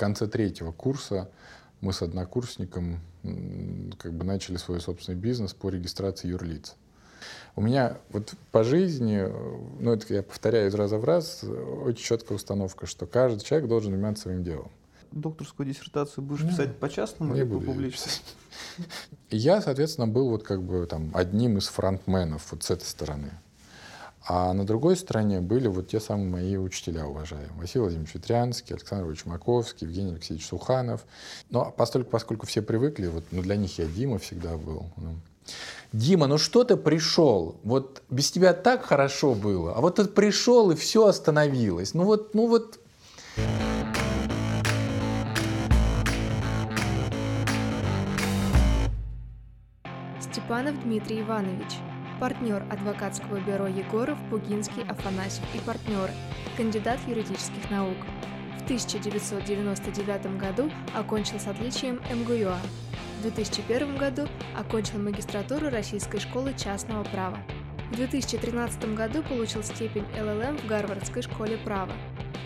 конце третьего курса мы с однокурсником как бы начали свой собственный бизнес по регистрации юрлиц. У меня вот по жизни, ну это я повторяю из раза в раз, очень четкая установка, что каждый человек должен заниматься своим делом. Докторскую диссертацию будешь ну, писать по частному или по публичному? Я, соответственно, был вот как бы там одним из фронтменов вот с этой стороны. А на другой стороне были вот те самые мои учителя, уважаемые. Василий Владимирович Ветрянский, Александр Ильич Маковский, Евгений Алексеевич Суханов. Но поскольку, поскольку все привыкли, вот, ну, для них я Дима всегда был. Ну. Дима, ну что ты пришел? Вот без тебя так хорошо было, а вот ты пришел и все остановилось. Ну вот, ну вот... Степанов Дмитрий Иванович – партнер адвокатского бюро Егоров, Пугинский, Афанасьев и партнеры, кандидат юридических наук. В 1999 году окончил с отличием МГУА. В 2001 году окончил магистратуру Российской школы частного права. В 2013 году получил степень ЛЛМ в Гарвардской школе права.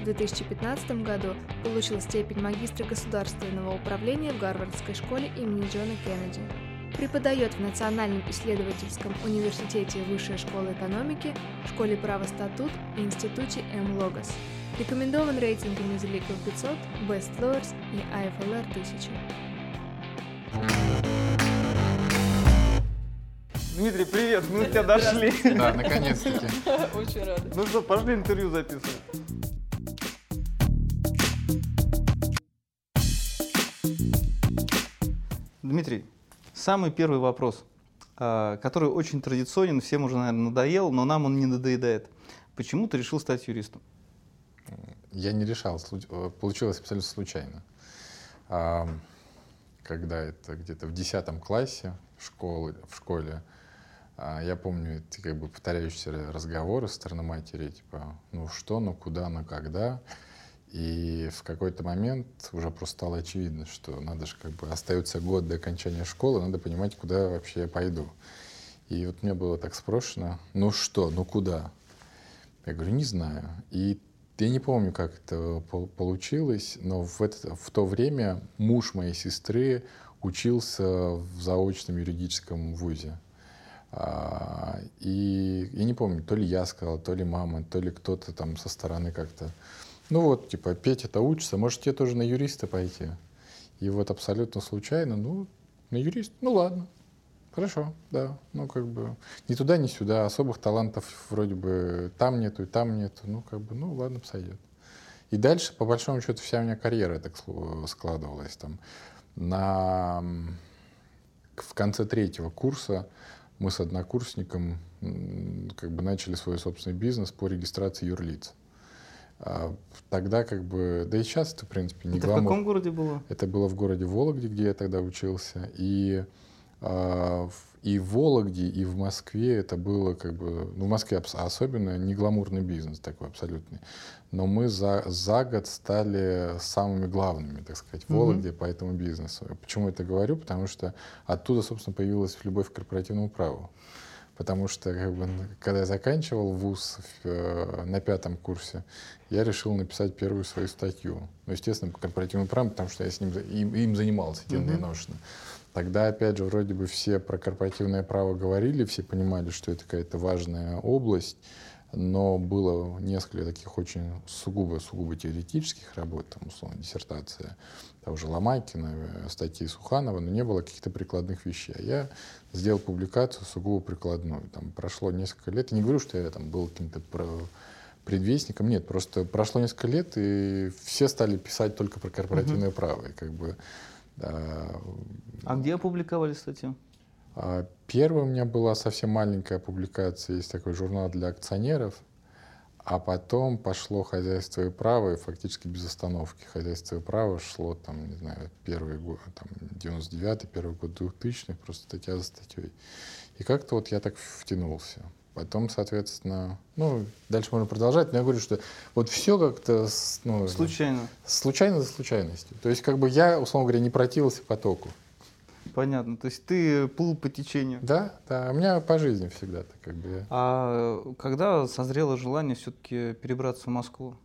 В 2015 году получил степень магистра государственного управления в Гарвардской школе имени Джона Кеннеди. Преподает в Национальном исследовательском университете Высшей школы экономики, Школе права статут и Институте М. Логос. Рекомендован рейтингами The Legal 500, Best Lawyers и IFLR 1000. Дмитрий, привет, мы у тебя дошли. Да, наконец-таки. Очень рада. Ну что, пошли интервью записывать. Дмитрий, Самый первый вопрос, а, который очень традиционен, всем уже, наверное, надоел, но нам он не надоедает. Почему ты решил стать юристом? Я не решал, э, получилось абсолютно случайно. Когда это где-то в 10 классе школы, в школе, а, я помню эти как бы повторяющиеся разговоры со стороны матери, типа, ну что, ну куда, ну когда. И в какой-то момент уже просто стало очевидно, что надо же как бы остается год до окончания школы, надо понимать, куда вообще я пойду. И вот мне было так спрошено, ну что, ну куда? Я говорю, не знаю. И я не помню, как это получилось, но в, это, в то время муж моей сестры учился в заочном юридическом вузе. А, и я не помню, то ли я сказал, то ли мама, то ли кто-то там со стороны как-то ну вот, типа, Петя-то учится, может, тебе тоже на юриста пойти? И вот абсолютно случайно, ну, на юрист, ну ладно, хорошо, да, ну как бы ни туда, ни сюда, особых талантов вроде бы там нету и там нету, ну как бы, ну ладно, сойдет. И дальше, по большому счету, вся у меня карьера так складывалась. Там, на... В конце третьего курса мы с однокурсником как бы начали свой собственный бизнес по регистрации юрлиц. А, тогда как бы, да и сейчас это, в принципе, не Это гламур. в каком городе было? Это было в городе Вологде, где я тогда учился. И, а, и в Вологде, и в Москве это было как бы, ну, в Москве особенно не гламурный бизнес такой абсолютный. Но мы за, за год стали самыми главными, так сказать, в Вологде mm-hmm. по этому бизнесу. Почему это говорю? Потому что оттуда, собственно, появилась любовь к корпоративному праву потому что как бы, когда я заканчивал вуз э, на пятом курсе, я решил написать первую свою статью. Ну, естественно, по корпоративному праву, потому что я с ним им, им занимался mm-hmm. Тогда, опять же, вроде бы все про корпоративное право говорили, все понимали, что это какая-то важная область, но было несколько таких очень сугубо-сугубо теоретических работ, там, условно, диссертация того же Ломакина, э, статьи Суханова, но не было каких-то прикладных вещей. А я сделал публикацию сугубо прикладную. Там прошло несколько лет. Я не говорю, что я там был каким-то предвестником, нет, просто прошло несколько лет, и все стали писать только про корпоративное угу. право. И как бы, а, а где опубликовали статью? А, первая у меня была совсем маленькая публикация, есть такой журнал для акционеров, а потом пошло хозяйство и право, и фактически без остановки. Хозяйство и право шло, там, не знаю, первый год, там, 99-й, первый год 2000 просто статья за статьей. И как-то вот я так втянулся. Потом, соответственно, ну, дальше можно продолжать, но я говорю, что вот все как-то... Ну, случайно. Случайно за случайностью. То есть, как бы я, условно говоря, не противился потоку. Понятно. То есть ты плыл по течению. Да, да. У меня по жизни всегда так как бы. А когда созрело желание все-таки перебраться в Москву?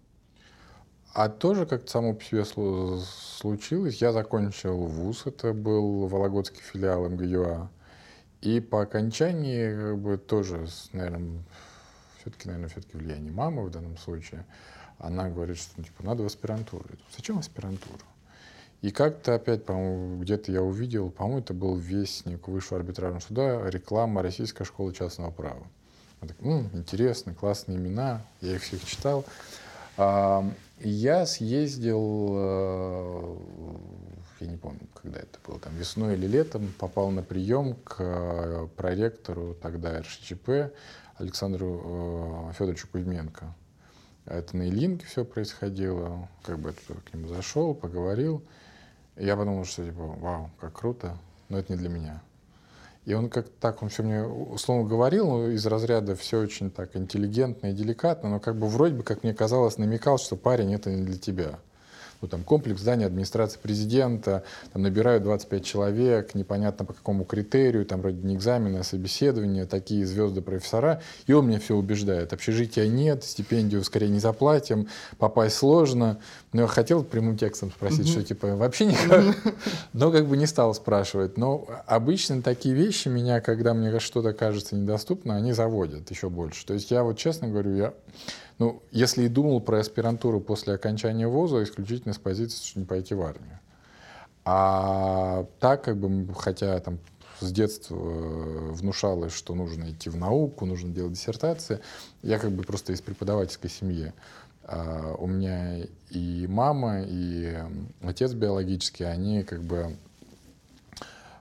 а тоже как-то само по себе случилось. Я закончил вуз, это был Вологодский филиал МГЮА. И по окончании как бы тоже, наверное, все-таки, наверное, все-таки влияние мамы в данном случае. Она говорит, что ну, типа надо в аспирантуру. Я думаю, Зачем аспирантуру? И как-то опять, по-моему, где-то я увидел, по-моему, это был вестник высшего арбитражного суда, реклама Российской школы частного права. Я так, М, интересно, классные имена, я их всех читал. А, я съездил, э, я не помню, когда это было, там весной или летом, попал на прием к э, проректору тогда РШЧП Александру э, Федоровичу Кузьменко. Это на Ильинке все происходило, как бы я к нему зашел, поговорил. Я подумал, что типа, вау, как круто, но это не для меня. И он как так, он все мне условно говорил, ну, из разряда все очень так интеллигентно и деликатно, но как бы вроде бы, как мне казалось, намекал, что парень это не для тебя ну, там, комплекс здания администрации президента, там набирают 25 человек, непонятно по какому критерию, там вроде не экзамены, а собеседования, такие звезды профессора, и он меня все убеждает. Общежития нет, стипендию скорее не заплатим, попасть сложно. Но я хотел прямым текстом спросить, mm-hmm. что типа вообще никак, но как бы не стал спрашивать. Но обычно такие вещи меня, когда мне что-то кажется недоступно, они заводят еще больше. То есть я вот честно говорю, я ну, если и думал про аспирантуру после окончания вуза, исключительно с позиции, что не пойти в армию. А так, как бы, хотя там с детства э, внушалось, что нужно идти в науку, нужно делать диссертации, я как бы просто из преподавательской семьи. А у меня и мама, и отец биологический, они как бы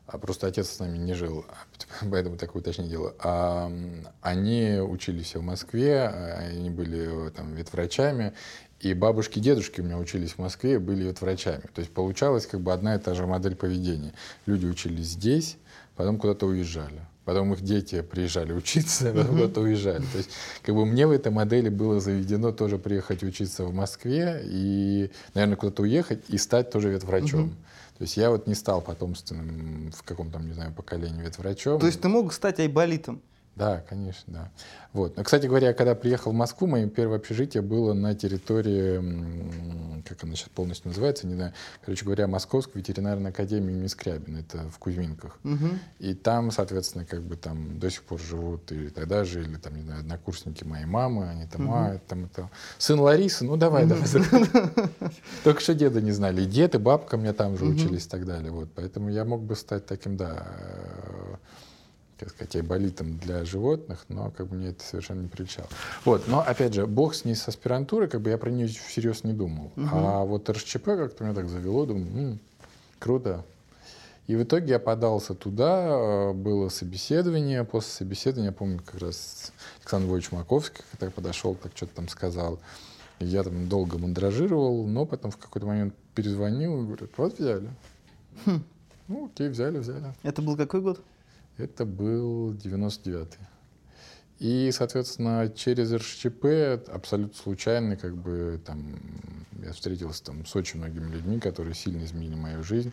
а просто отец с нами не жил, поэтому такое уточнение делаю. А, они учились в Москве, они были там ветврачами, и бабушки и дедушки у меня учились в Москве, были ветврачами. То есть получалась как бы одна и та же модель поведения. Люди учились здесь, потом куда-то уезжали. Потом их дети приезжали учиться, потом куда-то уезжали. То есть, как бы мне в этой модели было заведено тоже приехать учиться в Москве и, наверное, куда-то уехать и стать тоже ветврачом. Mm-hmm. То есть я вот не стал потомственным в каком-то, не знаю, поколении ветврачом. То есть ты мог стать айболитом? Да, конечно, да. Вот. Но, кстати говоря, когда приехал в Москву, мое первое общежитие было на территории, как она сейчас полностью называется, не знаю, короче говоря, Московской ветеринарной академии имени Скрябина, это в Кузьминках. Угу. И там, соответственно, как бы там до сих пор живут, и тогда жили, там, не знаю, однокурсники моей мамы, они там, угу. а, там, это, сын Ларисы, ну давай, угу. давай. Только что деда не знали. И дед, и бабка мне там же учились и так далее. Вот. Поэтому я мог бы стать таким, да, как сказать, айболитом для животных, но как бы мне это совершенно не приличало. Вот, но опять же, бог с ней с аспирантурой, как бы я про нее всерьез не думал. Угу. А вот РШЧП как-то меня так завело, думаю, м-м, круто. И в итоге я подался туда, э, было собеседование, после собеседования, я помню, как раз Александр Львович Маковский так подошел, так что-то там сказал. И я там долго мандражировал, но потом в какой-то момент перезвонил и говорит, вот взяли. Хм. Ну, окей, взяли, взяли. Это был какой год? Это был 99-й. И, соответственно, через РШЧП абсолютно случайно, как бы, там, я встретился там с очень многими людьми, которые сильно изменили мою жизнь.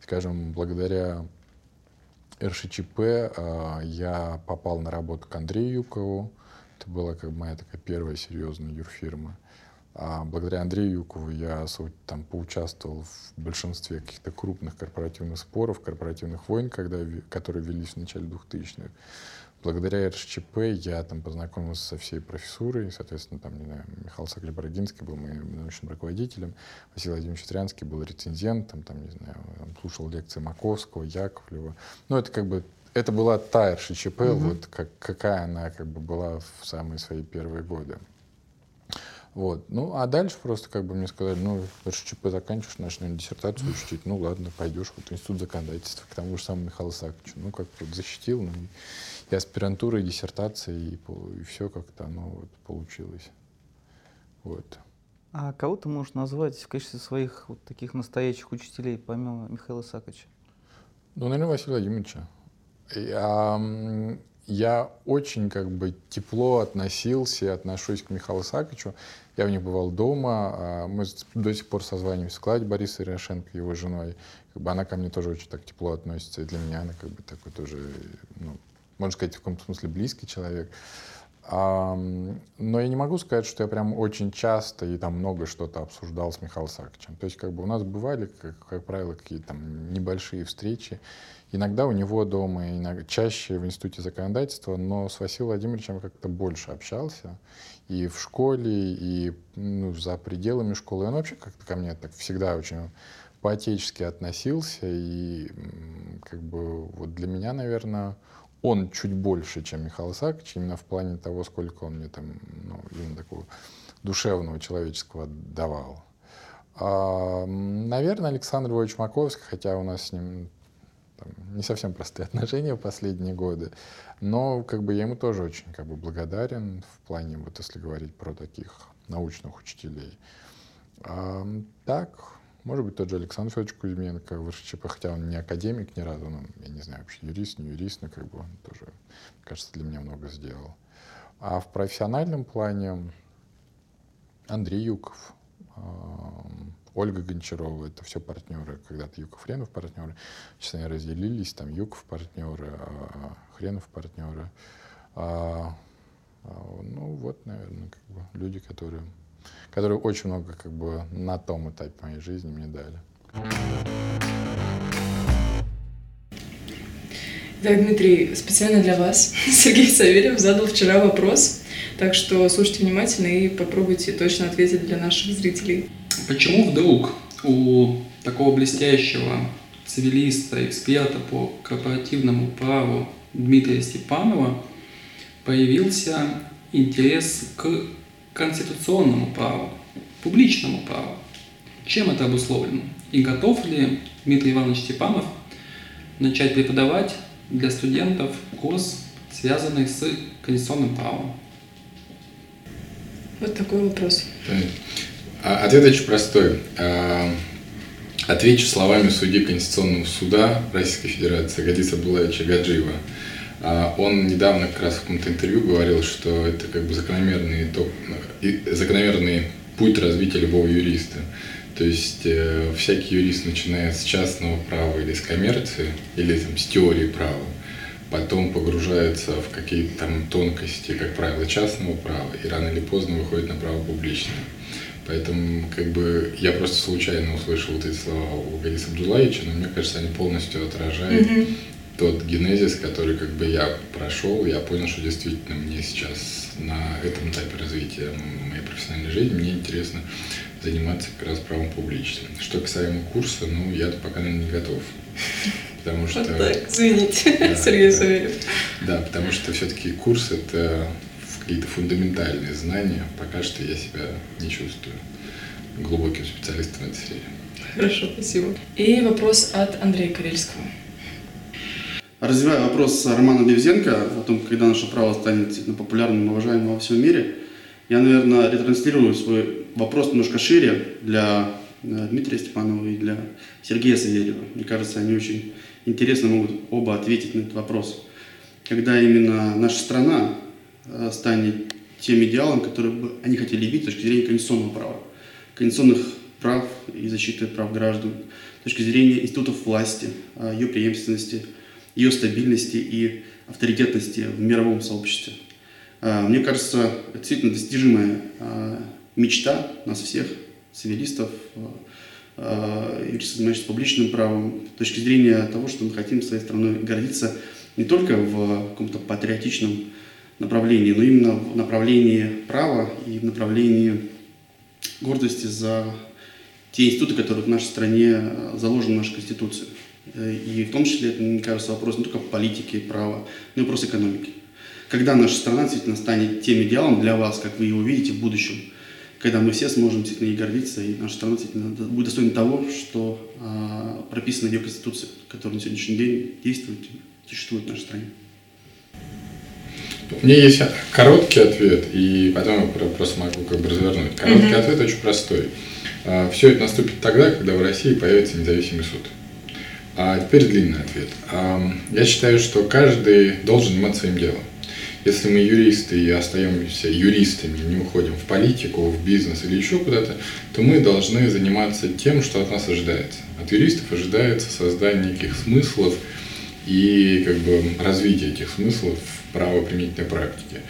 Скажем, благодаря РШЧП э, я попал на работу к Андрею Юкову. Это была как бы моя такая первая серьезная юрфирма. А благодаря Андрею Юкову я там поучаствовал в большинстве каких-то крупных корпоративных споров, корпоративных войн, когда, которые велись в начале 2000-х. Благодаря РШЧП я там познакомился со всей профессурой, соответственно, там, не знаю, Михаил Бородинский был моим научным руководителем, Василий Владимирович Трянский был рецензентом, там, не знаю, слушал лекции Маковского, Яковлева. Ну, это как бы это была та РШЧП, угу. вот как, какая она как бы была в самые свои первые годы. Вот. Ну, а дальше просто как бы мне сказали, ну, РШЧП заканчиваешь, начнешь диссертацию учить, ну, ладно, пойдешь вот в институт законодательства, к тому же самому Михаилу Саковичу. Ну, как вот защитил, ну, и аспирантура, и диссертация, и, и все как-то оно вот получилось. Вот. А кого ты можешь назвать в качестве своих вот таких настоящих учителей, помимо Михаила Саковича? Ну, наверное, Василия Владимировича. Я, я очень как бы тепло относился и отношусь к Михаилу Саковичу. Я у них бывал дома, а мы до сих пор созваниваемся с Кладей Борисой Ярошенко, его женой. Как бы она ко мне тоже очень так тепло относится, и для меня она как бы такой тоже, ну, можно сказать, в каком-то смысле близкий человек. Но я не могу сказать, что я прям очень часто и там много что-то обсуждал с Михаилом Саковичем. То есть как бы у нас бывали, как, как правило, какие-то там небольшие встречи. Иногда у него дома, иногда, чаще в Институте законодательства, но с Василием Владимировичем как-то больше общался. И в школе, и ну, за пределами школы. Он вообще как-то ко мне так всегда очень по-отечески относился. И как бы вот для меня, наверное, он чуть больше, чем Михаил Исаакович, именно в плане того, сколько он мне там, ну, именно такого душевного, человеческого давал. А, наверное, Александр Львович Маковский, хотя у нас с ним там, не совсем простые отношения в последние годы, но как бы я ему тоже очень как бы благодарен в плане, вот если говорить про таких научных учителей. А, так, может быть, тот же Александр Федорович Кузьменко, высший ЧП, хотя он не академик ни разу, но, я не знаю, вообще юрист, не юрист, но как бы он тоже, кажется, для меня много сделал. А в профессиональном плане Андрей Юков, Ольга Гончарова, это все партнеры, когда-то Юков, Хренов партнеры, сейчас они разделились, там Юков партнеры, а Хренов партнеры. А, а, ну вот, наверное, как бы люди, которые которые очень много как бы на том этапе моей жизни мне дали. Да, Дмитрий, специально для вас Сергей Савельев задал вчера вопрос, так что слушайте внимательно и попробуйте точно ответить для наших зрителей. Почему вдруг у такого блестящего цивилиста, эксперта по корпоративному праву Дмитрия Степанова появился интерес к конституционному праву, публичному праву. Чем это обусловлено? И готов ли Дмитрий Иванович Степанов начать преподавать для студентов курс, связанный с конституционным правом? Вот такой вопрос. А, ответ очень простой. А, отвечу словами судьи Конституционного суда Российской Федерации Гадиса Булаевича Гаджиева. А, он недавно как раз в каком-то интервью говорил, что это как бы закономерный, итог, закономерный путь развития любого юриста. То есть э, всякий юрист начинает с частного права или с коммерции, или там, с теории права, потом погружается в какие-то там тонкости, как правило, частного права, и рано или поздно выходит на право публичное. Поэтому как бы я просто случайно услышал вот эти слова у Гадиса Абдулаевича, но мне кажется, они полностью отражают mm-hmm тот генезис, который как бы я прошел, я понял, что действительно мне сейчас на этом этапе развития моей профессиональной жизни мне интересно заниматься как раз правом публичным. Что касаемо курса, ну, я пока, наверное, не готов. Потому что... Вот так, извините, да, Сергей Савельев. Да, потому что все-таки курс — это какие-то фундаментальные знания. Пока что я себя не чувствую глубоким специалистом в этой сфере. Хорошо, спасибо. И вопрос от Андрея Карельского. Развивая вопрос Романа Левзенко о том, когда наше право станет действительно популярным и уважаемым во всем мире, я, наверное, ретранслирую свой вопрос немножко шире для э, Дмитрия Степанова и для Сергея Савельева. Мне кажется, они очень интересно могут оба ответить на этот вопрос. Когда именно наша страна э, станет тем идеалом, который бы они хотели видеть с точки зрения конституционного права, конституционных прав и защиты прав граждан, с точки зрения институтов власти, э, ее преемственности – ее стабильности и авторитетности в мировом сообществе. А, мне кажется, действительно достижимая а, мечта нас всех, цивилистов, а, юристов, занимающихся публичным правом, с точки зрения того, что мы хотим своей страной гордиться не только в каком-то патриотичном направлении, но именно в направлении права и в направлении гордости за те институты, которые в нашей стране заложены в нашей Конституции. И в том числе, это, мне кажется, вопрос не только политики, права, но и вопрос экономики. Когда наша страна действительно станет тем идеалом для вас, как вы его видите в будущем, когда мы все сможем действительно и гордиться, и наша страна действительно будет достойна того, что а, прописано в ее Конституции, которая на сегодняшний день действует, существует в нашей стране. У меня есть короткий ответ, и потом я просто могу как бы развернуть. Короткий mm-hmm. ответ очень простой. А, Все это наступит тогда, когда в России появится независимый суд. А теперь длинный ответ. Я считаю, что каждый должен заниматься своим делом. Если мы юристы и остаемся юристами, не уходим в политику, в бизнес или еще куда-то, то мы должны заниматься тем, что от нас ожидается. От юристов ожидается создание неких смыслов и как бы развитие этих смыслов в правоприменительной практике.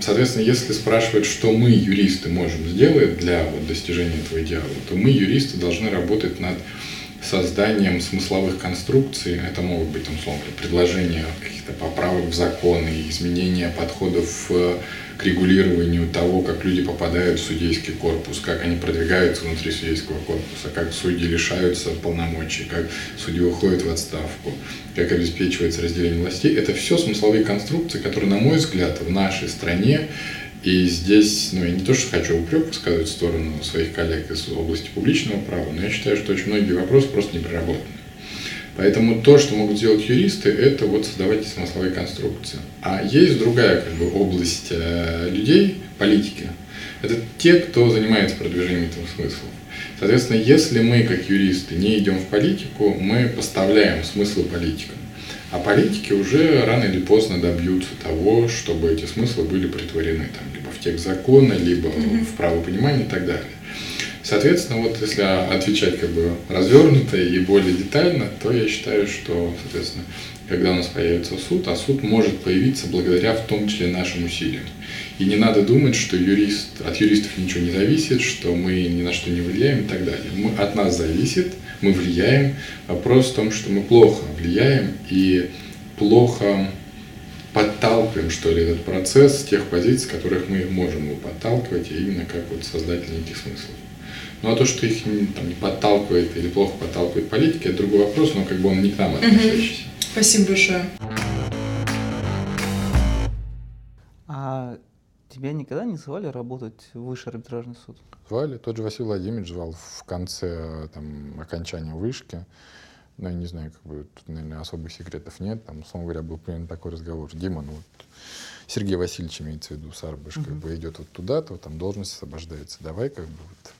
Соответственно, если спрашивать, что мы, юристы, можем сделать для вот, достижения этого идеала, то мы, юристы, должны работать над созданием смысловых конструкций. Это могут быть, там, условно, предложения каких-то поправок в законы, изменения подходов к регулированию того, как люди попадают в судейский корпус, как они продвигаются внутри судейского корпуса, как судьи лишаются полномочий, как судьи уходят в отставку, как обеспечивается разделение властей. Это все смысловые конструкции, которые, на мой взгляд, в нашей стране и здесь, ну, я не то, что хочу упрек высказывать в сторону своих коллег из области публичного права, но я считаю, что очень многие вопросы просто не проработаны. Поэтому то, что могут сделать юристы, это вот создавать смысловые конструкции. А есть другая как бы, область э, людей, политики. Это те, кто занимается продвижением этого смысла. Соответственно, если мы, как юристы, не идем в политику, мы поставляем смыслы политикам. А политики уже рано или поздно добьются того, чтобы эти смыслы были притворены там, текст закона, либо mm-hmm. в правопонимание и так далее. Соответственно, вот если отвечать как бы развернуто и более детально, то я считаю, что, соответственно, когда у нас появится суд, а суд может появиться благодаря в том числе нашим усилиям. И не надо думать, что юрист, от юристов ничего не зависит, что мы ни на что не влияем и так далее. Мы, от нас зависит, мы влияем. Вопрос в том, что мы плохо влияем и плохо подталкиваем, что ли, этот процесс с тех позиций, которых мы можем его подталкивать, а именно как вот создатели неких смыслов. Ну а то, что их там, не подталкивает или плохо подталкивает политика, это другой вопрос, но как бы он не к нам относящийся. Угу. Спасибо большое. А тебя никогда не звали работать в высший арбитражный суд? Звали. Тот же Василий Владимирович звал в конце там, окончания вышки. Ну, я не знаю, как бы тут, наверное, особых секретов нет. Там, условно говоря, был примерно такой разговор. Дима, ну вот Сергей Васильевич имеется в виду, Сарбыш, uh-huh. как бы идет вот туда-то, там должность освобождается. Давай как бы вот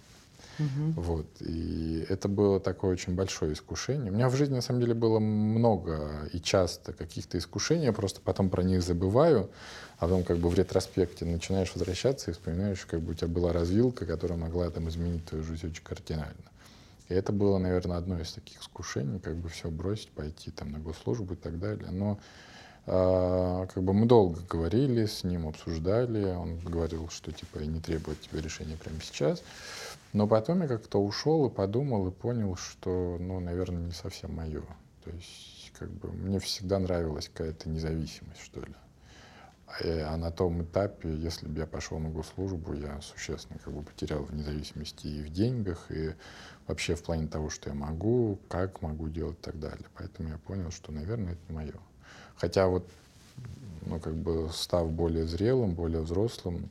Угу. Вот. И это было такое очень большое искушение. У меня в жизни, на самом деле, было много и часто каких-то искушений, я просто потом про них забываю, а потом как бы в ретроспекте начинаешь возвращаться и вспоминаешь, как бы у тебя была развилка, которая могла там изменить твою жизнь очень кардинально. И это было, наверное, одно из таких искушений, как бы все бросить, пойти там на госслужбу и так далее. Но а, как бы мы долго говорили с ним, обсуждали. Он говорил, что типа я не требую от тебя решения прямо сейчас. Но потом я как-то ушел и подумал и понял, что, ну, наверное, не совсем мое. То есть, как бы, мне всегда нравилась какая-то независимость, что ли. А, а на том этапе, если бы я пошел на госслужбу, я существенно как бы потерял в независимости и в деньгах, и вообще в плане того, что я могу, как могу делать и так далее. Поэтому я понял, что, наверное, это не мое. Хотя вот, ну, как бы, став более зрелым, более взрослым,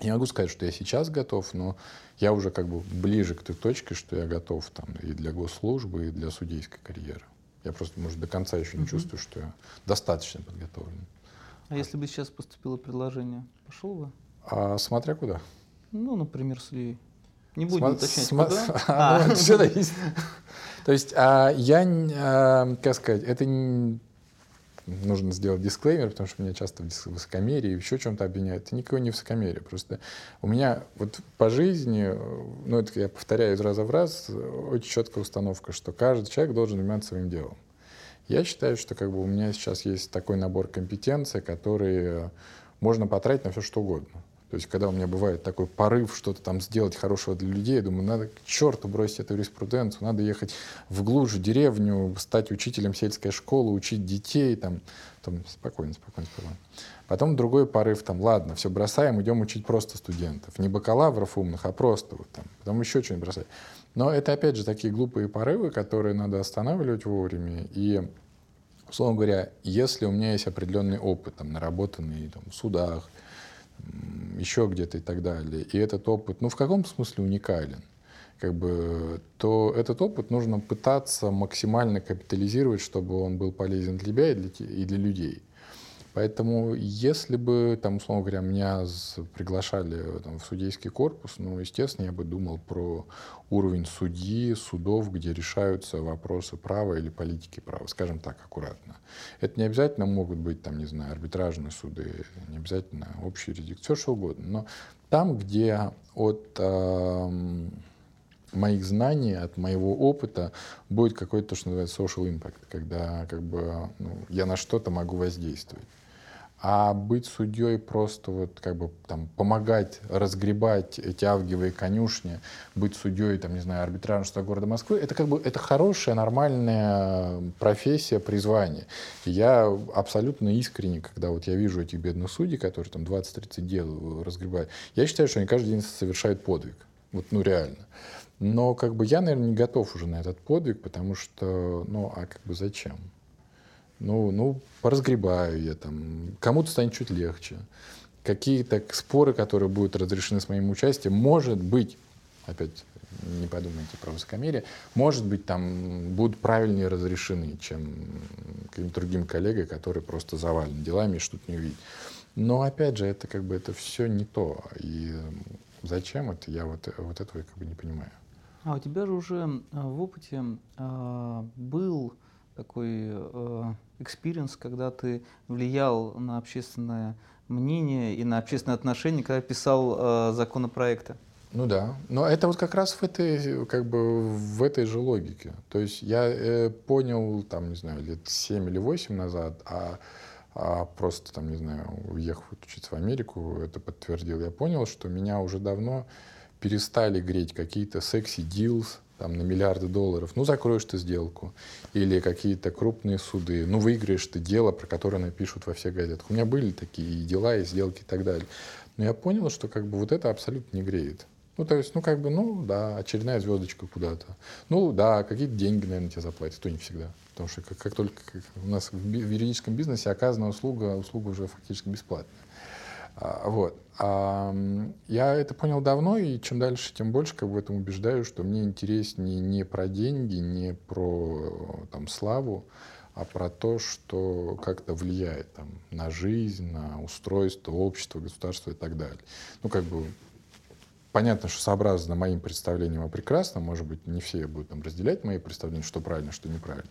я могу сказать, что я сейчас готов, но я уже как бы ближе к той точке, что я готов там и для госслужбы, и для судейской карьеры. Я просто, может, до конца еще не uh-huh. чувствую, что я достаточно подготовлен. А если бы сейчас поступило предложение, пошел бы? А, смотря куда. Ну, например, с Ильей. Не будем Сма- уточнять, куда. А, ну. То есть а, я, а, как сказать, это не нужно сделать дисклеймер, потому что меня часто в высокомерии, еще чем-то обвиняют. Это никого не высокомерие. Просто у меня вот по жизни, ну это я повторяю из раза в раз, очень четкая установка, что каждый человек должен заниматься своим делом. Я считаю, что как бы у меня сейчас есть такой набор компетенций, которые можно потратить на все что угодно. То есть, когда у меня бывает такой порыв что-то там сделать хорошего для людей, я думаю, надо к черту бросить эту юриспруденцию, надо ехать в глушь, в деревню, стать учителем сельской школы, учить детей, там, там спокойно, спокойно, спокойно. Потом другой порыв, там, ладно, все бросаем, идем учить просто студентов. Не бакалавров умных, а просто вот там. Потом еще что-нибудь бросать. Но это, опять же, такие глупые порывы, которые надо останавливать вовремя. И, условно говоря, если у меня есть определенный опыт, там, наработанный там, в судах, еще где-то и так далее, и этот опыт, ну, в каком смысле уникален, как бы, то этот опыт нужно пытаться максимально капитализировать, чтобы он был полезен для тебя и для, и для людей. Поэтому, если бы, там, условно говоря, меня приглашали там, в судейский корпус, ну, естественно, я бы думал про уровень судьи, судов, где решаются вопросы права или политики права, скажем так, аккуратно. Это не обязательно могут быть, там, не знаю, арбитражные суды, не обязательно общий юрисдикции, все что угодно. Но там, где от э, моих знаний, от моего опыта будет какой-то, то, что называется, social impact, когда как бы, ну, я на что-то могу воздействовать. А быть судьей просто вот как бы там помогать разгребать эти авгиевые конюшни, быть судьей, там, не знаю, арбитражного города Москвы, это как бы это хорошая, нормальная профессия, призвание. И я абсолютно искренне, когда вот я вижу этих бедных судей, которые там 20-30 дел разгребают, я считаю, что они каждый день совершают подвиг. Вот, ну, реально. Но как бы я, наверное, не готов уже на этот подвиг, потому что, ну, а как бы зачем? Ну, ну, поразгребаю я там. Кому-то станет чуть легче. Какие-то споры, которые будут разрешены с моим участием, может быть, опять не подумайте про высокомерие, может быть, там будут правильнее разрешены, чем каким-то другим коллегой, который просто завален делами и что-то не увидит. Но опять же, это как бы это все не то. И зачем это, я вот, вот этого как бы не понимаю. А у тебя же уже э, в опыте э, был такой experience, когда ты влиял на общественное мнение и на общественные отношения, когда писал э, законопроекты. Ну да, но это вот как раз в этой, как бы в этой же логике. То есть я э, понял, там, не знаю, лет 7 или 8 назад, а, а просто, там, не знаю, уехав учиться в Америку, это подтвердил, я понял, что меня уже давно перестали греть какие-то секси-дилс, там, на миллиарды долларов, ну, закроешь ты сделку. Или какие-то крупные суды, ну, выиграешь ты дело, про которое напишут во всех газетах. У меня были такие дела, и сделки и так далее. Но я понял, что как бы вот это абсолютно не греет. Ну, то есть, ну, как бы, ну, да, очередная звездочка куда-то. Ну, да, какие-то деньги, наверное, тебе заплатят, то не всегда. Потому что как, как только как у нас в юридическом бизнесе оказана услуга, услуга уже фактически бесплатная. А, вот. Я это понял давно, и чем дальше, тем больше как бы в этом убеждаю, что мне интереснее не про деньги, не про там, славу, а про то, что как-то влияет там, на жизнь, на устройство общества, государства и так далее. Ну, как бы понятно, что сообразно моим представлениям о прекрасном, может быть, не все будут там, разделять мои представления, что правильно, что неправильно.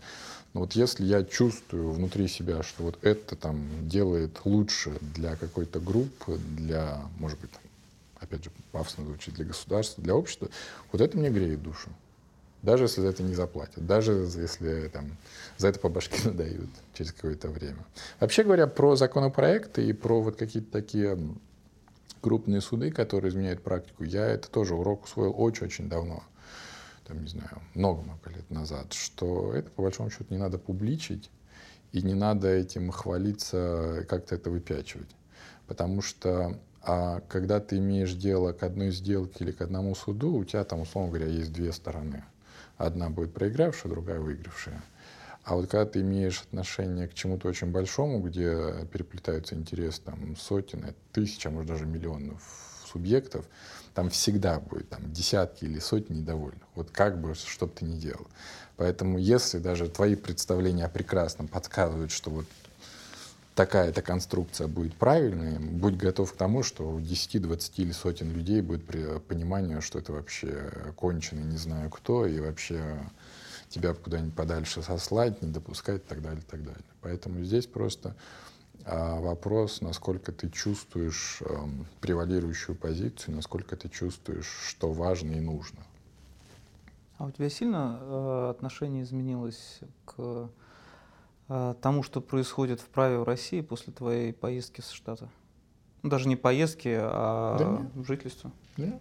Но вот если я чувствую внутри себя, что вот это там делает лучше для какой-то группы, для, может быть, опять же, пафосно звучит, для государства, для общества, вот это мне греет душу. Даже если за это не заплатят, даже если там, за это по башке надают через какое-то время. Вообще говоря, про законопроекты и про вот какие-то такие крупные суды, которые изменяют практику, я это тоже урок усвоил очень-очень давно, там, не знаю, много-много лет назад, что это, по большому счету, не надо публичить, и не надо этим хвалиться, как-то это выпячивать. Потому что а когда ты имеешь дело к одной сделке или к одному суду, у тебя там, условно говоря, есть две стороны. Одна будет проигравшая, другая выигравшая. А вот когда ты имеешь отношение к чему-то очень большому, где переплетаются интересы там, сотен, тысяч, а может даже миллионов субъектов, там всегда будет там, десятки или сотни недовольных. Вот как бы, что бы ты ни делал. Поэтому если даже твои представления о прекрасном подсказывают, что вот такая-то конструкция будет правильной, будь готов к тому, что у 10, 20 или сотен людей будет понимание, что это вообще конченый не знаю кто, и вообще тебя куда-нибудь подальше сослать, не допускать и так далее, и так далее. Поэтому здесь просто а, вопрос, насколько ты чувствуешь э, превалирующую позицию, насколько ты чувствуешь, что важно и нужно. А у тебя сильно э, отношение изменилось к э, тому, что происходит в праве в России после твоей поездки в Штаты? Ну, даже не поездки, а да жительства? Нет.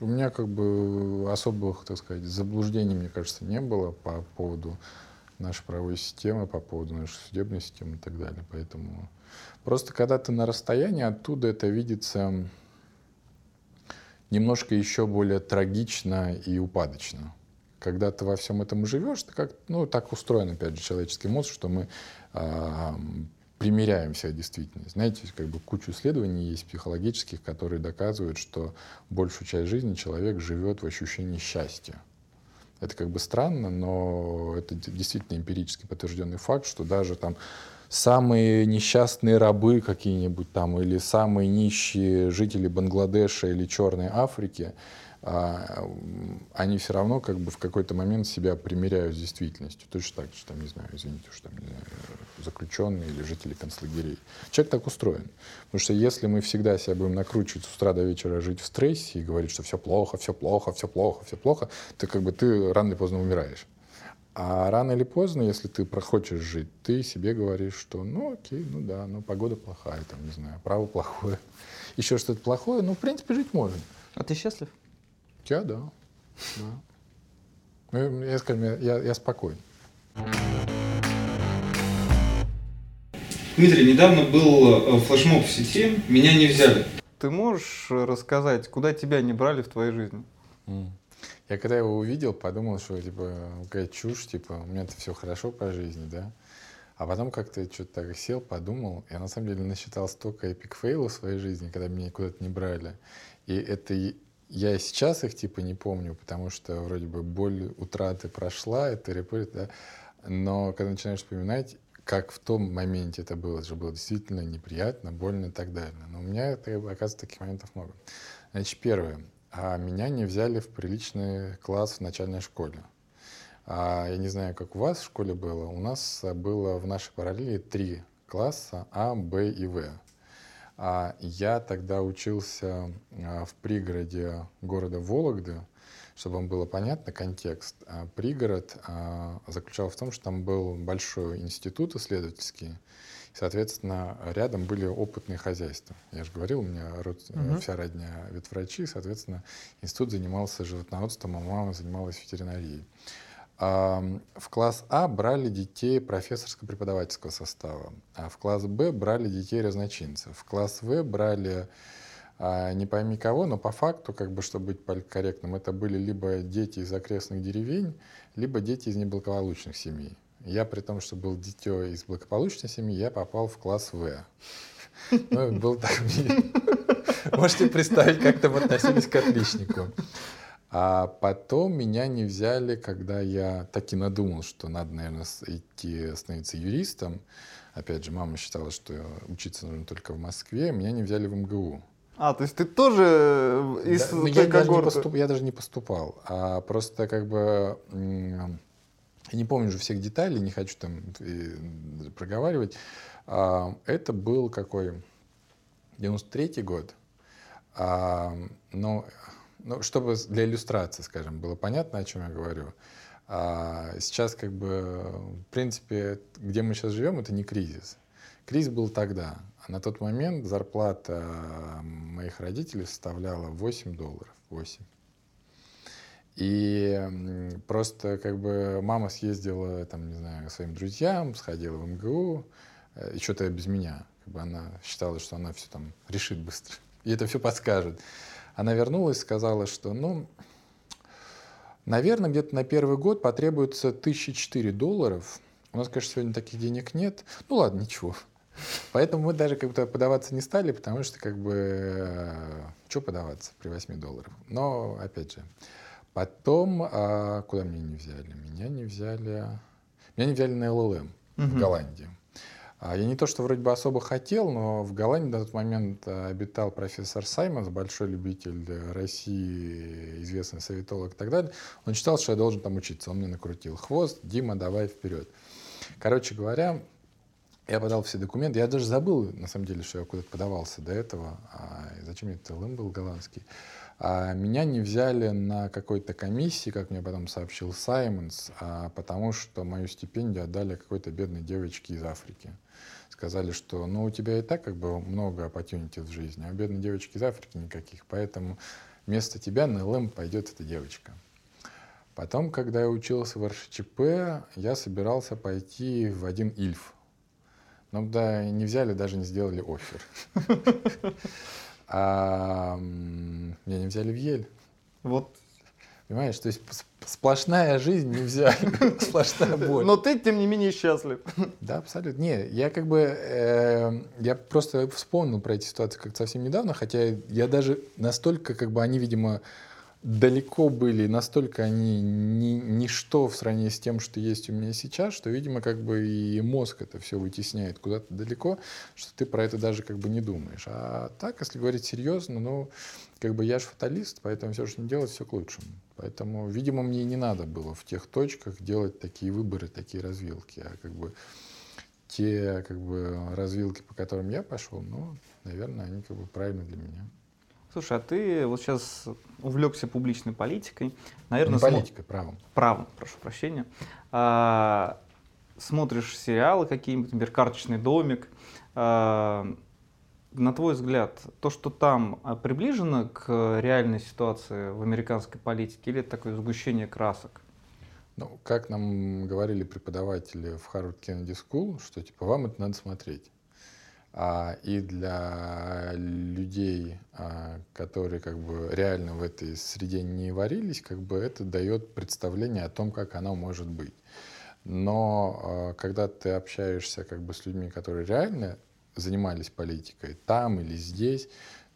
У меня как бы особых, так сказать, заблуждений, мне кажется, не было по поводу нашей правовой системы, по поводу нашей судебной системы и так далее. Поэтому просто когда ты на расстоянии, оттуда это видится немножко еще более трагично и упадочно. Когда ты во всем этом живешь, ты как, ну, так устроен, опять же, человеческий мозг, что мы э, примеряем себя действительность. Знаете, как бы кучу исследований есть психологических, которые доказывают, что большую часть жизни человек живет в ощущении счастья. Это как бы странно, но это действительно эмпирически подтвержденный факт, что даже там самые несчастные рабы какие-нибудь там или самые нищие жители Бангладеша или Черной Африки, они все равно как бы в какой-то момент себя примеряют с действительностью. Точно так же, там, не знаю, извините, что там, знаю, заключенные или жители концлагерей. Человек так устроен. Потому что если мы всегда себя будем накручивать с утра до вечера, жить в стрессе и говорить, что все плохо, все плохо, все плохо, все плохо, то как бы ты рано или поздно умираешь. А рано или поздно, если ты прохочешь жить, ты себе говоришь, что ну окей, ну да, ну погода плохая, там, не знаю, право плохое, еще что-то плохое, ну, в принципе, жить можно. А ты счастлив? Я, да. да. Ну, я, скажем, я, я, спокоен. Дмитрий, недавно был э, флешмоб в сети, меня не взяли. Ты можешь рассказать, куда тебя не брали в твоей жизни? Я когда его увидел, подумал, что типа какая чушь, типа у меня-то все хорошо по жизни, да. А потом как-то что-то так сел, подумал, я на самом деле насчитал столько эпик фейлов в своей жизни, когда меня куда-то не брали. И это я сейчас их типа не помню, потому что вроде бы боль утраты прошла, это репорт, да. Но когда начинаешь вспоминать, как в том моменте это было, это же было действительно неприятно, больно и так далее. Но у меня, это, оказывается, таких моментов много. Значит, первое. А меня не взяли в приличный класс в начальной школе. А, я не знаю, как у вас в школе было. У нас было в нашей параллели три класса А, Б и В. А я тогда учился а, в пригороде города Вологды, чтобы вам было понятно контекст. А пригород а, заключался в том, что там был большой институт исследовательский, Соответственно, рядом были опытные хозяйства. Я же говорил, у меня род, угу. вся родня ветврачи, соответственно, институт занимался животноводством, а мама занималась ветеринарией. В класс А брали детей профессорско-преподавательского состава, а в класс Б брали детей разночинцев. В класс В брали а, не пойми кого, но по факту, как бы, чтобы быть корректным, это были либо дети из окрестных деревень, либо дети из неблагополучных семей. Я, при том, что был дитё из благополучной семьи, я попал в класс В. Ну, был так... Можете представить, как там относились к отличнику. А потом меня не взяли, когда я таки надумал, что надо, наверное, идти становиться юристом. Опять же, мама считала, что учиться нужно только в Москве. Меня не взяли в МГУ. А, то есть ты тоже из да, я, даже не поступ, я даже не поступал. А просто как бы я не помню уже всех деталей, не хочу там проговаривать. А, это был какой? 93 год. А, но, ну, чтобы для иллюстрации, скажем, было понятно, о чем я говорю. А, сейчас, как бы, в принципе, где мы сейчас живем, это не кризис. Кризис был тогда. А на тот момент зарплата моих родителей составляла 8 долларов. 8. И просто как бы мама съездила, там, не знаю, к своим друзьям, сходила в МГУ, э, и что-то без меня. Как бы она считала, что она все там решит быстро. И это все подскажет. Она вернулась, сказала, что, ну, наверное, где-то на первый год потребуется 1004 долларов. У нас, конечно, сегодня таких денег нет. Ну ладно, ничего. Поэтому мы даже как бы подаваться не стали, потому что как бы э, что подаваться при 8 долларах. Но, опять же, Потом, а, куда меня не взяли? Меня не взяли... Меня не взяли на ЛЛМ угу. в Голландии. А, я не то, что вроде бы особо хотел, но в Голландии на тот момент а, обитал профессор Саймонс, большой любитель России, известный советолог и так далее. Он считал, что я должен там учиться. Он мне накрутил хвост. Дима, давай вперед. Короче говоря, я подал все документы. Я даже забыл, на самом деле, что я куда-то подавался до этого. А зачем мне ТЛМ был голландский? А меня не взяли на какой-то комиссии, как мне потом сообщил Саймонс, а потому что мою стипендию отдали какой-то бедной девочке из Африки. Сказали, что ну у тебя и так как бы много opportunity в жизни, а у бедной девочки из Африки никаких, поэтому вместо тебя на ЛМ пойдет эта девочка. Потом, когда я учился в РШЧП, я собирался пойти в один Ильф. Но да, не взяли, даже не сделали офер. А меня не взяли в Ель. Вот. Понимаешь, то есть сплошная жизнь не взяли, сплошная боль. Но ты, тем не менее, счастлив. Да, абсолютно. Не, я как бы, э, я просто вспомнил про эти ситуации как совсем недавно, хотя я даже настолько, как бы они, видимо, далеко были, настолько они ни, ничто в сравнении с тем, что есть у меня сейчас, что, видимо, как бы и мозг это все вытесняет куда-то далеко, что ты про это даже как бы не думаешь. А так, если говорить серьезно, ну, как бы я же фаталист, поэтому все, что не делать, все к лучшему. Поэтому, видимо, мне не надо было в тех точках делать такие выборы, такие развилки, а как бы те как бы развилки, по которым я пошел, ну, наверное, они как бы правильно для меня. Слушай, а ты вот сейчас увлекся публичной политикой, наверное, Не политикой, правом. Правом, прошу прощения. А, смотришь сериалы какие-нибудь, например, «Карточный домик». А, на твой взгляд, то, что там а, приближено к реальной ситуации в американской политике, или это такое сгущение красок? Ну, как нам говорили преподаватели в Harvard Kennedy School, что типа вам это надо смотреть. А, и для людей, а, которые как бы реально в этой среде не варились, как бы это дает представление о том, как оно может быть. Но а, когда ты общаешься как бы с людьми, которые реально занимались политикой там или здесь,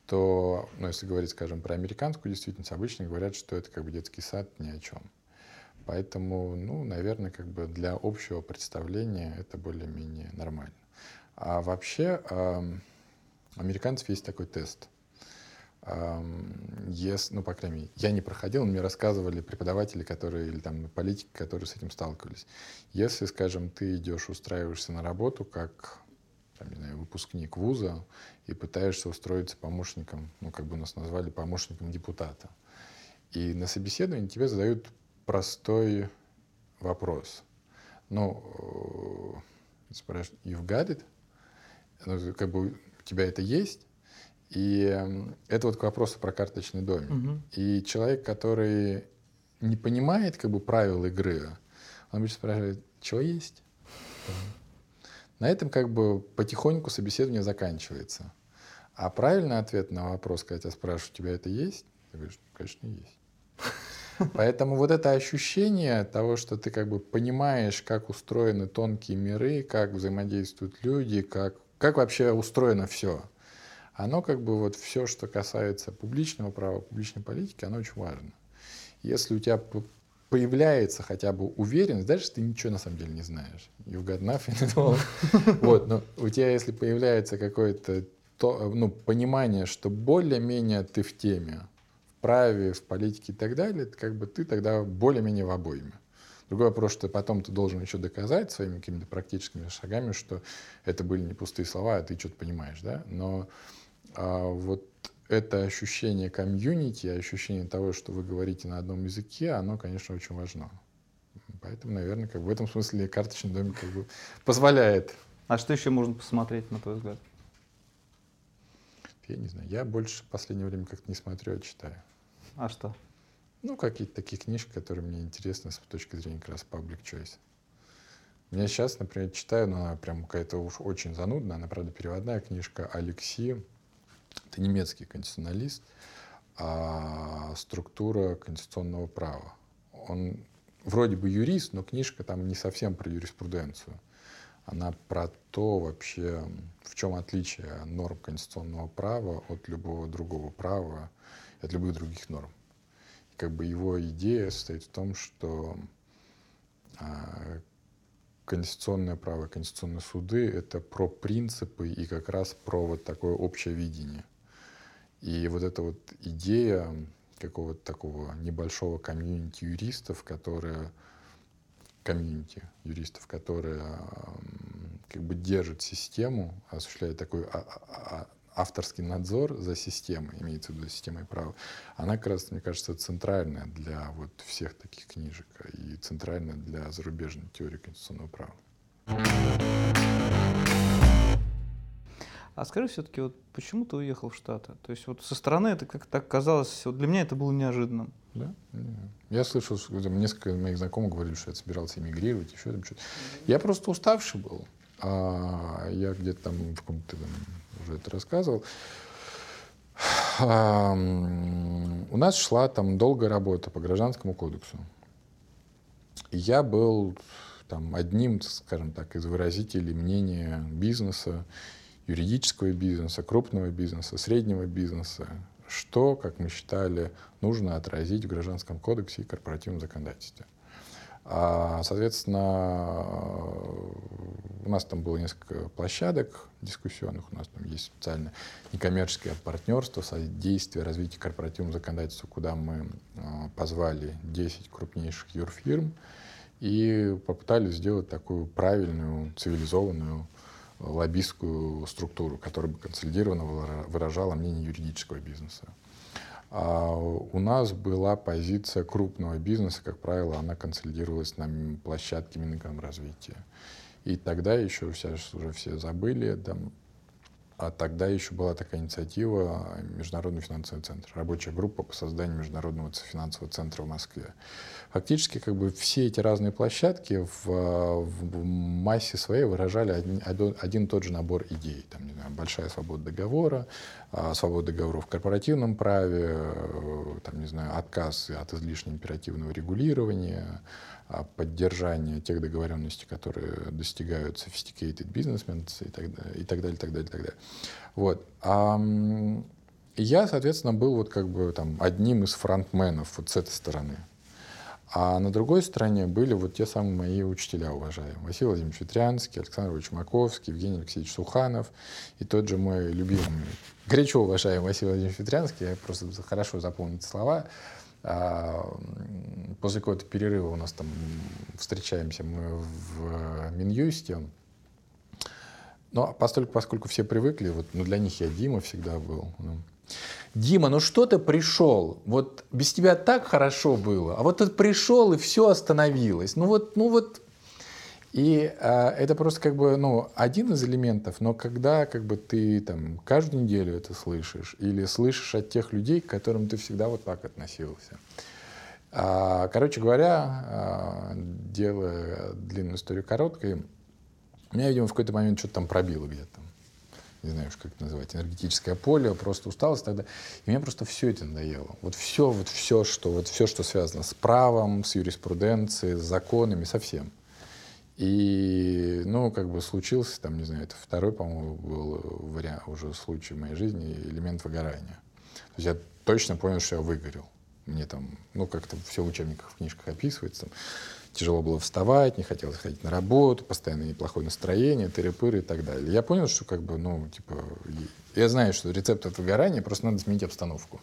то, ну, если говорить, скажем, про американскую действительность, обычно говорят, что это как бы детский сад ни о чем. Поэтому, ну, наверное, как бы для общего представления это более-менее нормально. А вообще американцев есть такой тест. Yes, ну, по крайней мере, я не проходил, но мне рассказывали преподаватели, которые, или там политики, которые с этим сталкивались. Если, скажем, ты идешь, устраиваешься на работу как там, не знаю, выпускник вуза и пытаешься устроиться помощником, ну, как бы нас назвали помощником депутата. И на собеседовании тебе задают простой вопрос. Ну, э, спрашивают, you've got it? Ну, как бы у тебя это есть. И эм, это вот к вопросу про карточный домик. Угу. И человек, который не понимает как бы правил игры, он обычно спрашивает, чего есть? На этом как бы потихоньку собеседование заканчивается. А правильный ответ на вопрос, когда тебя спрашивают, у тебя это есть? Ты говоришь, конечно, есть. Поэтому вот это ощущение того, что ты как бы понимаешь, как устроены тонкие миры, как взаимодействуют люди, как как вообще устроено все. Оно как бы вот все, что касается публичного права, публичной политики, оно очень важно. Если у тебя появляется хотя бы уверенность, даже ты ничего на самом деле не знаешь. You've got nothing at all. Вот, но у тебя, если появляется какое-то то, ну, понимание, что более-менее ты в теме, в праве, в политике и так далее, как бы ты тогда более-менее в обойме. Другой вопрос, что потом ты должен еще доказать своими какими-то практическими шагами, что это были не пустые слова, а ты что-то понимаешь, да? Но а, вот это ощущение комьюнити, ощущение того, что вы говорите на одном языке, оно, конечно, очень важно. Поэтому, наверное, как бы в этом смысле карточный домик как бы позволяет. А что еще можно посмотреть, на твой взгляд? Я не знаю. Я больше в последнее время как-то не смотрю, а читаю. А что? Ну, какие-то такие книжки, которые мне интересны с точки зрения как раз public choice. Я сейчас, например, читаю, но она прям какая-то уж очень занудная, она, правда, переводная книжка Алексея, это немецкий конституционалист, а структура конституционного права. Он вроде бы юрист, но книжка там не совсем про юриспруденцию. Она про то вообще, в чем отличие норм конституционного права от любого другого права, от любых других норм как бы его идея состоит в том, что а, конституционное право, конституционные суды — это про принципы и как раз про вот такое общее видение. И вот эта вот идея какого-то такого небольшого комьюнити юристов, которые комьюнити юристов, которые как бы держат систему, осуществляют такой а, а, авторский надзор за системой, имеется в виду системой права, она как раз, мне кажется, центральная для вот всех таких книжек и центральная для зарубежной теории конституционного права. А скажи все-таки, вот почему ты уехал в Штаты? То есть вот со стороны это как так казалось, вот для меня это было неожиданным. Да? Я слышал, что несколько моих знакомых говорили, что я собирался эмигрировать, еще там что-то. Я просто уставший был. А я где-то там в каком-то уже это рассказывал. У нас шла там долгая работа по гражданскому кодексу. Я был там одним, скажем так, из выразителей мнения бизнеса, юридического бизнеса, крупного бизнеса, среднего бизнеса, что, как мы считали, нужно отразить в Гражданском кодексе и корпоративном законодательстве. А, соответственно, у нас там было несколько площадок дискуссионных, у нас там есть специальное некоммерческое партнерство, содействие развитию корпоративного законодательства, куда мы а, позвали 10 крупнейших юрфирм и попытались сделать такую правильную, цивилизованную лоббистскую структуру, которая бы консолидированно выражала мнение юридического бизнеса. А у нас была позиция крупного бизнеса, как правило, она консолидировалась на площадке Минэкономразвития. И тогда еще, сейчас уже все забыли, там, а тогда еще была такая инициатива Международный финансовый центр, рабочая группа по созданию Международного финансового центра в Москве. Фактически как бы все эти разные площадки в, в массе своей выражали один, и тот же набор идей. Там, не знаю, большая свобода договора, а, свобода договоров в корпоративном праве, э, там, не знаю, отказ от излишне императивного регулирования, а, поддержание тех договоренностей, которые достигают sophisticated businessmen и так далее, и так далее, и так далее. Вот. А я, соответственно, был вот как бы там одним из фронтменов вот с этой стороны. А на другой стороне были вот те самые мои учителя, уважаемые. Василий Владимирович Ветрянский, Александр Ильич Маковский, Евгений Алексеевич Суханов и тот же мой любимый, горячо уважаемый Василий Владимирович Ветрянский, я просто хорошо запомнил слова, а, после какого-то перерыва у нас там встречаемся мы в Минюсте. Но поскольку, поскольку все привыкли, вот, ну, для них я Дима всегда был. Ну. Дима, ну что ты пришел? Вот без тебя так хорошо было, а вот ты пришел и все остановилось. Ну вот, ну вот и а, это просто как бы ну, один из элементов, но когда как бы ты там каждую неделю это слышишь или слышишь от тех людей, к которым ты всегда вот так относился. А, короче говоря, а, делая длинную историю короткой, меня, видимо, в какой-то момент что-то там пробило где-то. Не знаю, как это называть, энергетическое поле, просто усталость тогда. И мне просто все это надоело. Вот все, вот все, что, вот все, что связано с правом, с юриспруденцией, с законами, со всем. И, ну, как бы случился, там, не знаю, это второй, по-моему, был вариант, уже случай в моей жизни, элемент выгорания. То есть я точно понял, что я выгорел. Мне там, ну, как-то все в учебниках, в книжках описывается, там, тяжело было вставать, не хотелось ходить на работу, постоянно неплохое настроение, тыры-пыры и так далее. Я понял, что как бы, ну, типа, я знаю, что рецепт от выгорания, просто надо сменить обстановку.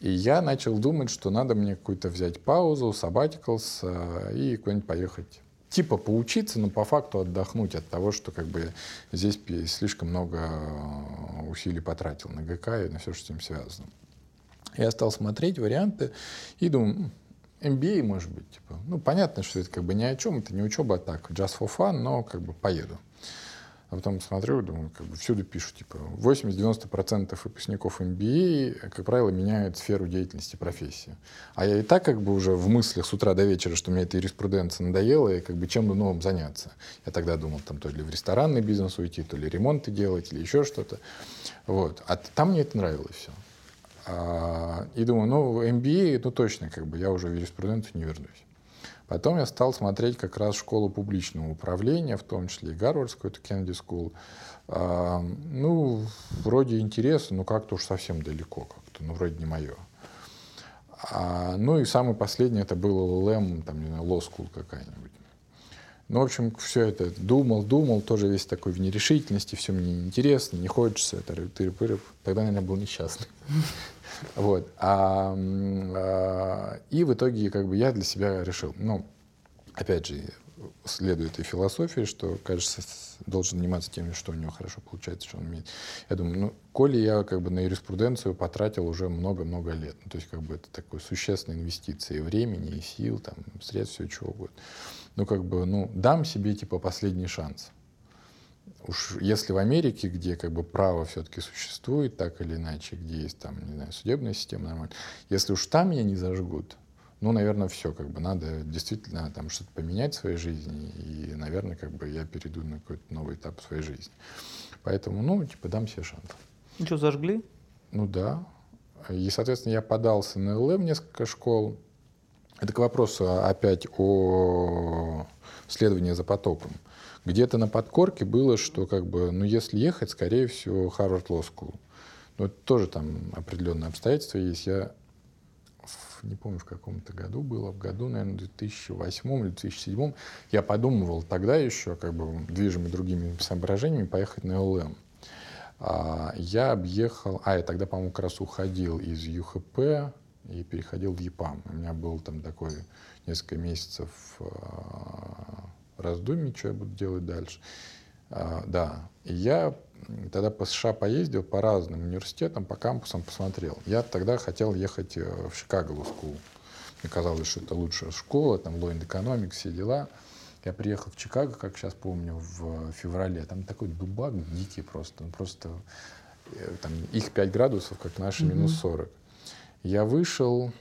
И я начал думать, что надо мне какую-то взять паузу, сабатиклс и куда-нибудь поехать типа поучиться, но по факту отдохнуть от того, что как бы здесь слишком много э, усилий потратил на ГК и на все, что с этим связано. Я стал смотреть варианты и думаю, MBA может быть, типа, ну понятно, что это как бы ни о чем, это не учеба, а так, just for fun, но как бы поеду. А потом смотрю, думаю, как бы всюду пишут, типа, 80-90% выпускников MBA, как правило, меняют сферу деятельности профессии. А я и так как бы уже в мыслях с утра до вечера, что мне эта юриспруденция надоела, и как бы чем бы новым заняться. Я тогда думал, там, то ли в ресторанный бизнес уйти, то ли ремонты делать, или еще что-то. Вот. А там мне это нравилось все. А, и думаю, ну, MBA, ну, точно, как бы я уже в юриспруденцию не вернусь. Потом я стал смотреть как раз школу публичного управления, в том числе и Гарвардскую, это Кеннеди School. А, ну, вроде интересно, но как-то уж совсем далеко как-то, ну, вроде не мое. А, ну и самый последний это был ЛЛМ, там, не знаю, Law School какая-нибудь. Ну, в общем, все это думал, думал, тоже весь такой в нерешительности, все мне неинтересно, не хочется, это тыры-пыры. Тогда, наверное, был несчастный. Вот. А, а, и в итоге как бы я для себя решил, ну, опять же, следует и философии, что, кажется, должен заниматься тем, что у него хорошо получается, что он умеет. Я думаю, ну, коли я как бы на юриспруденцию потратил уже много-много лет, ну, то есть как бы это такой существенная инвестиция и времени, и сил, там, средств, все чего угодно. Ну, как бы, ну, дам себе, типа, последний шанс уж если в Америке, где как бы право все-таки существует так или иначе, где есть там, не знаю, судебная система нормально, если уж там меня не зажгут, ну, наверное, все, как бы надо действительно там что-то поменять в своей жизни, и, наверное, как бы я перейду на какой-то новый этап в своей жизни. Поэтому, ну, типа, дам себе шанс. Ну что, зажгли? Ну да. И, соответственно, я подался на в несколько школ. Это к вопросу опять о следовании за потоком где-то на подкорке было, что как бы, ну, если ехать, скорее всего, Harvard Law. Но это тоже там определенные обстоятельства есть. Я не помню, в каком-то году было, в году, наверное, 2008 или 2007, я подумывал тогда еще, как бы, движимый другими соображениями, поехать на ЛМ. А, я объехал, а, я тогда, по-моему, как раз уходил из ЮХП и переходил в ЕПАМ. У меня был там такой несколько месяцев а, раздумий, что я буду делать дальше. А, да. И я тогда по США поездил по разным университетам, по кампусам посмотрел. Я тогда хотел ехать э, в Law School. Мне казалось, что это лучшая школа, там Law and Economics, все дела. Я приехал в Чикаго, как сейчас помню, в феврале. Там такой дубак дикий просто. Просто э, там, их 5 градусов, как наши mm-hmm. минус 40. Я вышел,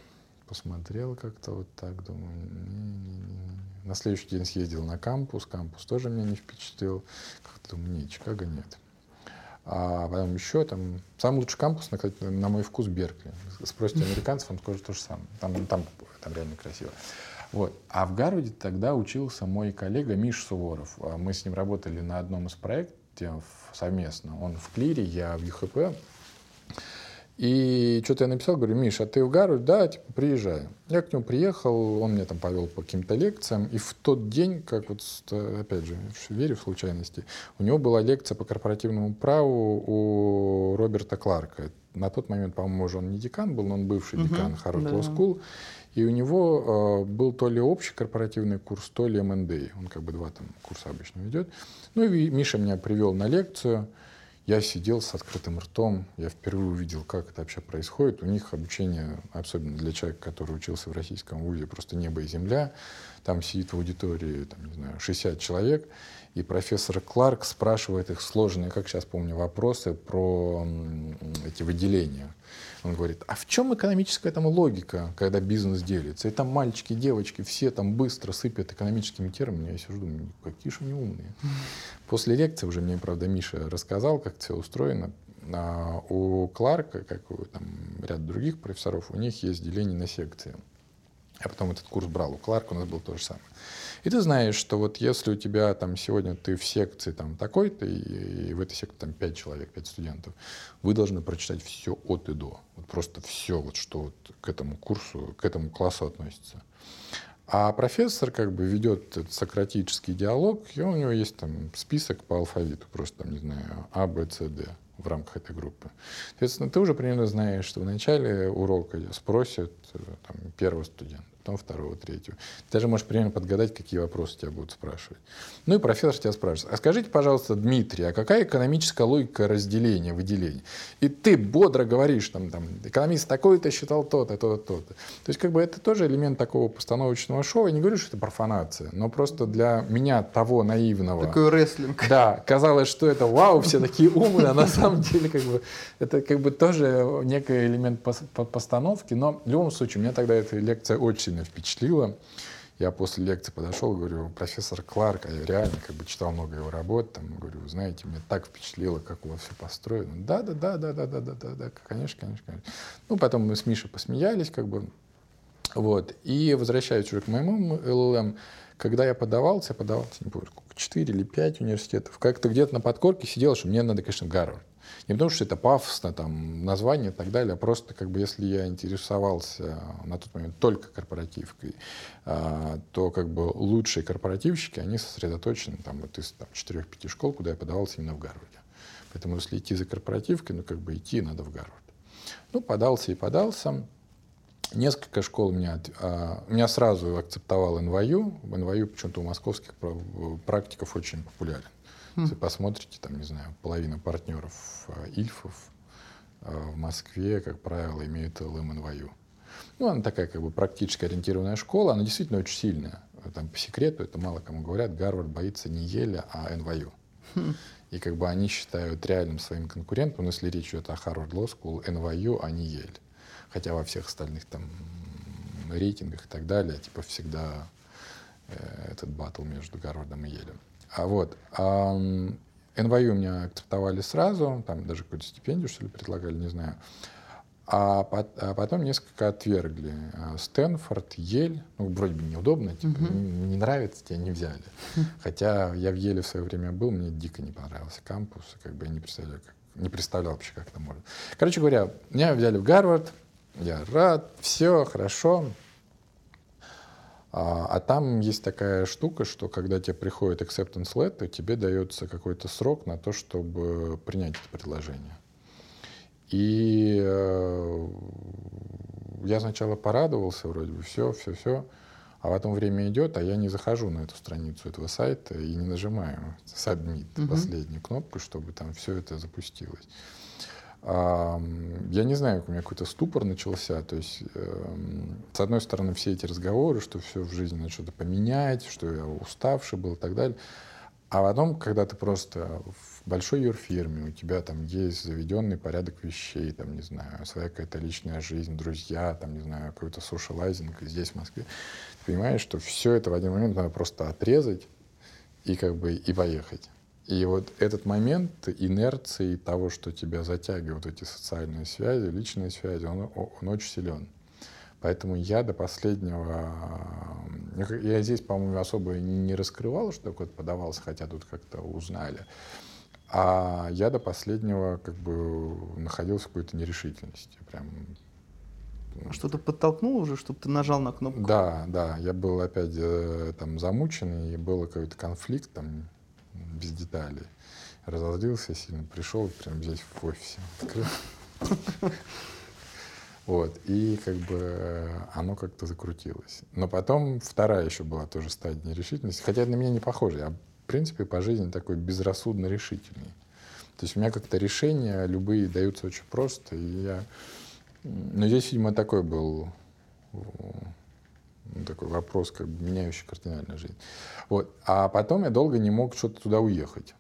посмотрел как-то вот так, думаю, на следующий день съездил на кампус, кампус тоже меня не впечатлил. Как-то думаю, нет, Чикаго нет. А потом еще там, самый лучший кампус, на, на мой вкус, Беркли. Спросите американцев, он скажет то же самое. Там, там, там реально красиво. Вот. А в Гарварде тогда учился мой коллега Миш Суворов. А мы с ним работали на одном из проектов совместно. Он в Клире, я в ЮХП. И что-то я написал, говорю, Миш, а ты в Гарвард? Да, типа, приезжай. Я к нему приехал, он меня там повел по каким-то лекциям. И в тот день, как вот, опять же, верю в случайности, у него была лекция по корпоративному праву у Роберта Кларка. На тот момент, по-моему, уже он не декан был, но он бывший uh-huh, декан Harvard да. Law School. И у него э, был то ли общий корпоративный курс, то ли МНД. Он как бы два там курса обычно ведет. Ну и Миша меня привел на лекцию. Я сидел с открытым ртом, я впервые увидел, как это вообще происходит. У них обучение, особенно для человека, который учился в российском вузе, просто небо и земля. Там сидит в аудитории, там, не знаю, 60 человек, и профессор Кларк спрашивает их сложные, как сейчас помню, вопросы про эти выделения. Он говорит, а в чем экономическая там логика, когда бизнес делится? И там мальчики, девочки, все там быстро сыпят экономическими терминами. Я сижу, думаю, какие же они умные. После лекции уже мне, правда, Миша рассказал, как все устроено. А у Кларка, как у там, ряд других профессоров, у них есть деление на секции. Я потом этот курс брал. У Кларка у нас было то же самое. И ты знаешь, что вот если у тебя там сегодня ты в секции там такой-то, и, и в этой секции там 5 человек, 5 студентов, вы должны прочитать все от и до. Вот просто все, вот, что вот к этому курсу, к этому классу относится. А профессор как бы ведет этот сократический диалог, и у него есть там список по алфавиту, просто там, не знаю, А, Б, С, Д в рамках этой группы. Соответственно, ты уже примерно знаешь, что в начале урока спросят э, там, первого студента потом второго, третьего. Ты даже можешь примерно подгадать, какие вопросы тебя будут спрашивать. Ну и профессор тебя спрашивает, а скажите, пожалуйста, Дмитрий, а какая экономическая логика разделения, выделения? И ты бодро говоришь, там, там экономист такой-то считал то-то, то-то, то-то. То есть как бы это тоже элемент такого постановочного шоу. Я не говорю, что это профанация, но просто для меня того наивного... Такой рестлинг. Да, казалось, что это вау, все такие умные, а на самом деле как бы это как бы тоже некий элемент постановки, но в любом случае, меня тогда эта лекция очень сильно впечатлило. Я после лекции подошел, говорю, профессор Кларк, а я реально как бы читал много его работ, там, говорю, знаете, мне так впечатлило, как у вас все построено. Да, да, да, да, да, да, да, да, да, конечно, конечно, конечно. Ну, потом мы с Мишей посмеялись, как бы, вот. И возвращаюсь уже к моему ЛЛМ, когда я подавался, я подавался, не помню, сколько, 4 или 5 университетов, как-то где-то на подкорке сидел, что мне надо, конечно, Гарвард. Не потому, что это пафосно, там, название и так далее, а просто, как бы, если я интересовался на тот момент только корпоративкой, а, то, как бы, лучшие корпоративщики, они сосредоточены, там, вот из там, 4-5 школ, куда я подавался именно в Гарварде. Поэтому, если идти за корпоративкой, ну, как бы, идти надо в Гарвард. Ну, подался и подался. Несколько школ меня, а, меня сразу акцептовал НВЮ. НВЮ почему-то у московских практиков очень популярен. Если посмотрите, там, не знаю, половина партнеров э, Ильфов э, в Москве, как правило, имеют ЛМНВЮ. Ну, она такая как бы практически ориентированная школа, она действительно очень сильная. Там по секрету, это мало кому говорят, Гарвард боится не Еля, а НВЮ. И как бы они считают реальным своим конкурентом, если речь идет о Harvard Law School, НВЮ, а не Ель. Хотя во всех остальных там рейтингах и так далее, типа всегда э, этот батл между Гарвардом и Елем. А вот. А, НВЮ меня акцептовали сразу, там даже какую-то стипендию, что ли, предлагали, не знаю. А, а потом несколько отвергли. А, Стэнфорд, Ель, ну, вроде бы неудобно, типа, uh-huh. не, не нравится, тебя не взяли. Хотя я в Еле в свое время был, мне дико не понравился кампус, как бы я не представляю, как, не представлял вообще, как это можно. Короче говоря, меня взяли в Гарвард, я рад, все хорошо. А, а там есть такая штука, что когда тебе приходит acceptance letter, тебе дается какой-то срок на то, чтобы принять это предложение. И э, я сначала порадовался, вроде бы, все, все, все. А потом время идет, а я не захожу на эту страницу этого сайта и не нажимаю submit, Мгм. последнюю кнопку, чтобы там все это запустилось. Я не знаю, у меня какой-то ступор начался. То есть, эм, с одной стороны, все эти разговоры, что все в жизни надо что-то поменять, что я уставший был и так далее. А потом, когда ты просто в большой юрфирме, у тебя там есть заведенный порядок вещей, там, не знаю, своя какая-то личная жизнь, друзья, там, не знаю, какой-то сошалайзинг здесь, в Москве, ты понимаешь, что все это в один момент надо просто отрезать и как бы и поехать. И вот этот момент инерции того, что тебя затягивают эти социальные связи, личные связи, он, он очень силен. Поэтому я до последнего... Я здесь, по-моему, особо не раскрывал, что такое подавался, хотя тут как-то узнали. А я до последнего как бы находился в какой-то нерешительности. Прям Что-то подтолкнуло уже, чтобы ты нажал на кнопку? да, да, я был опять э, там замучен, и был какой-то конфликт там без деталей. Разозлился сильно, пришел прямо здесь в офисе. Вот, и как бы э, оно как-то закрутилось. Но потом вторая еще была тоже стадия нерешительности, хотя на меня не похоже. Я, в принципе, по жизни такой безрассудно решительный. То есть у меня как-то решения любые даются очень просто, и я... Но здесь, видимо, такой был э, такой вопрос, как бы меняющий кардинально жизнь. Вот. А потом я долго не мог что-то туда уехать.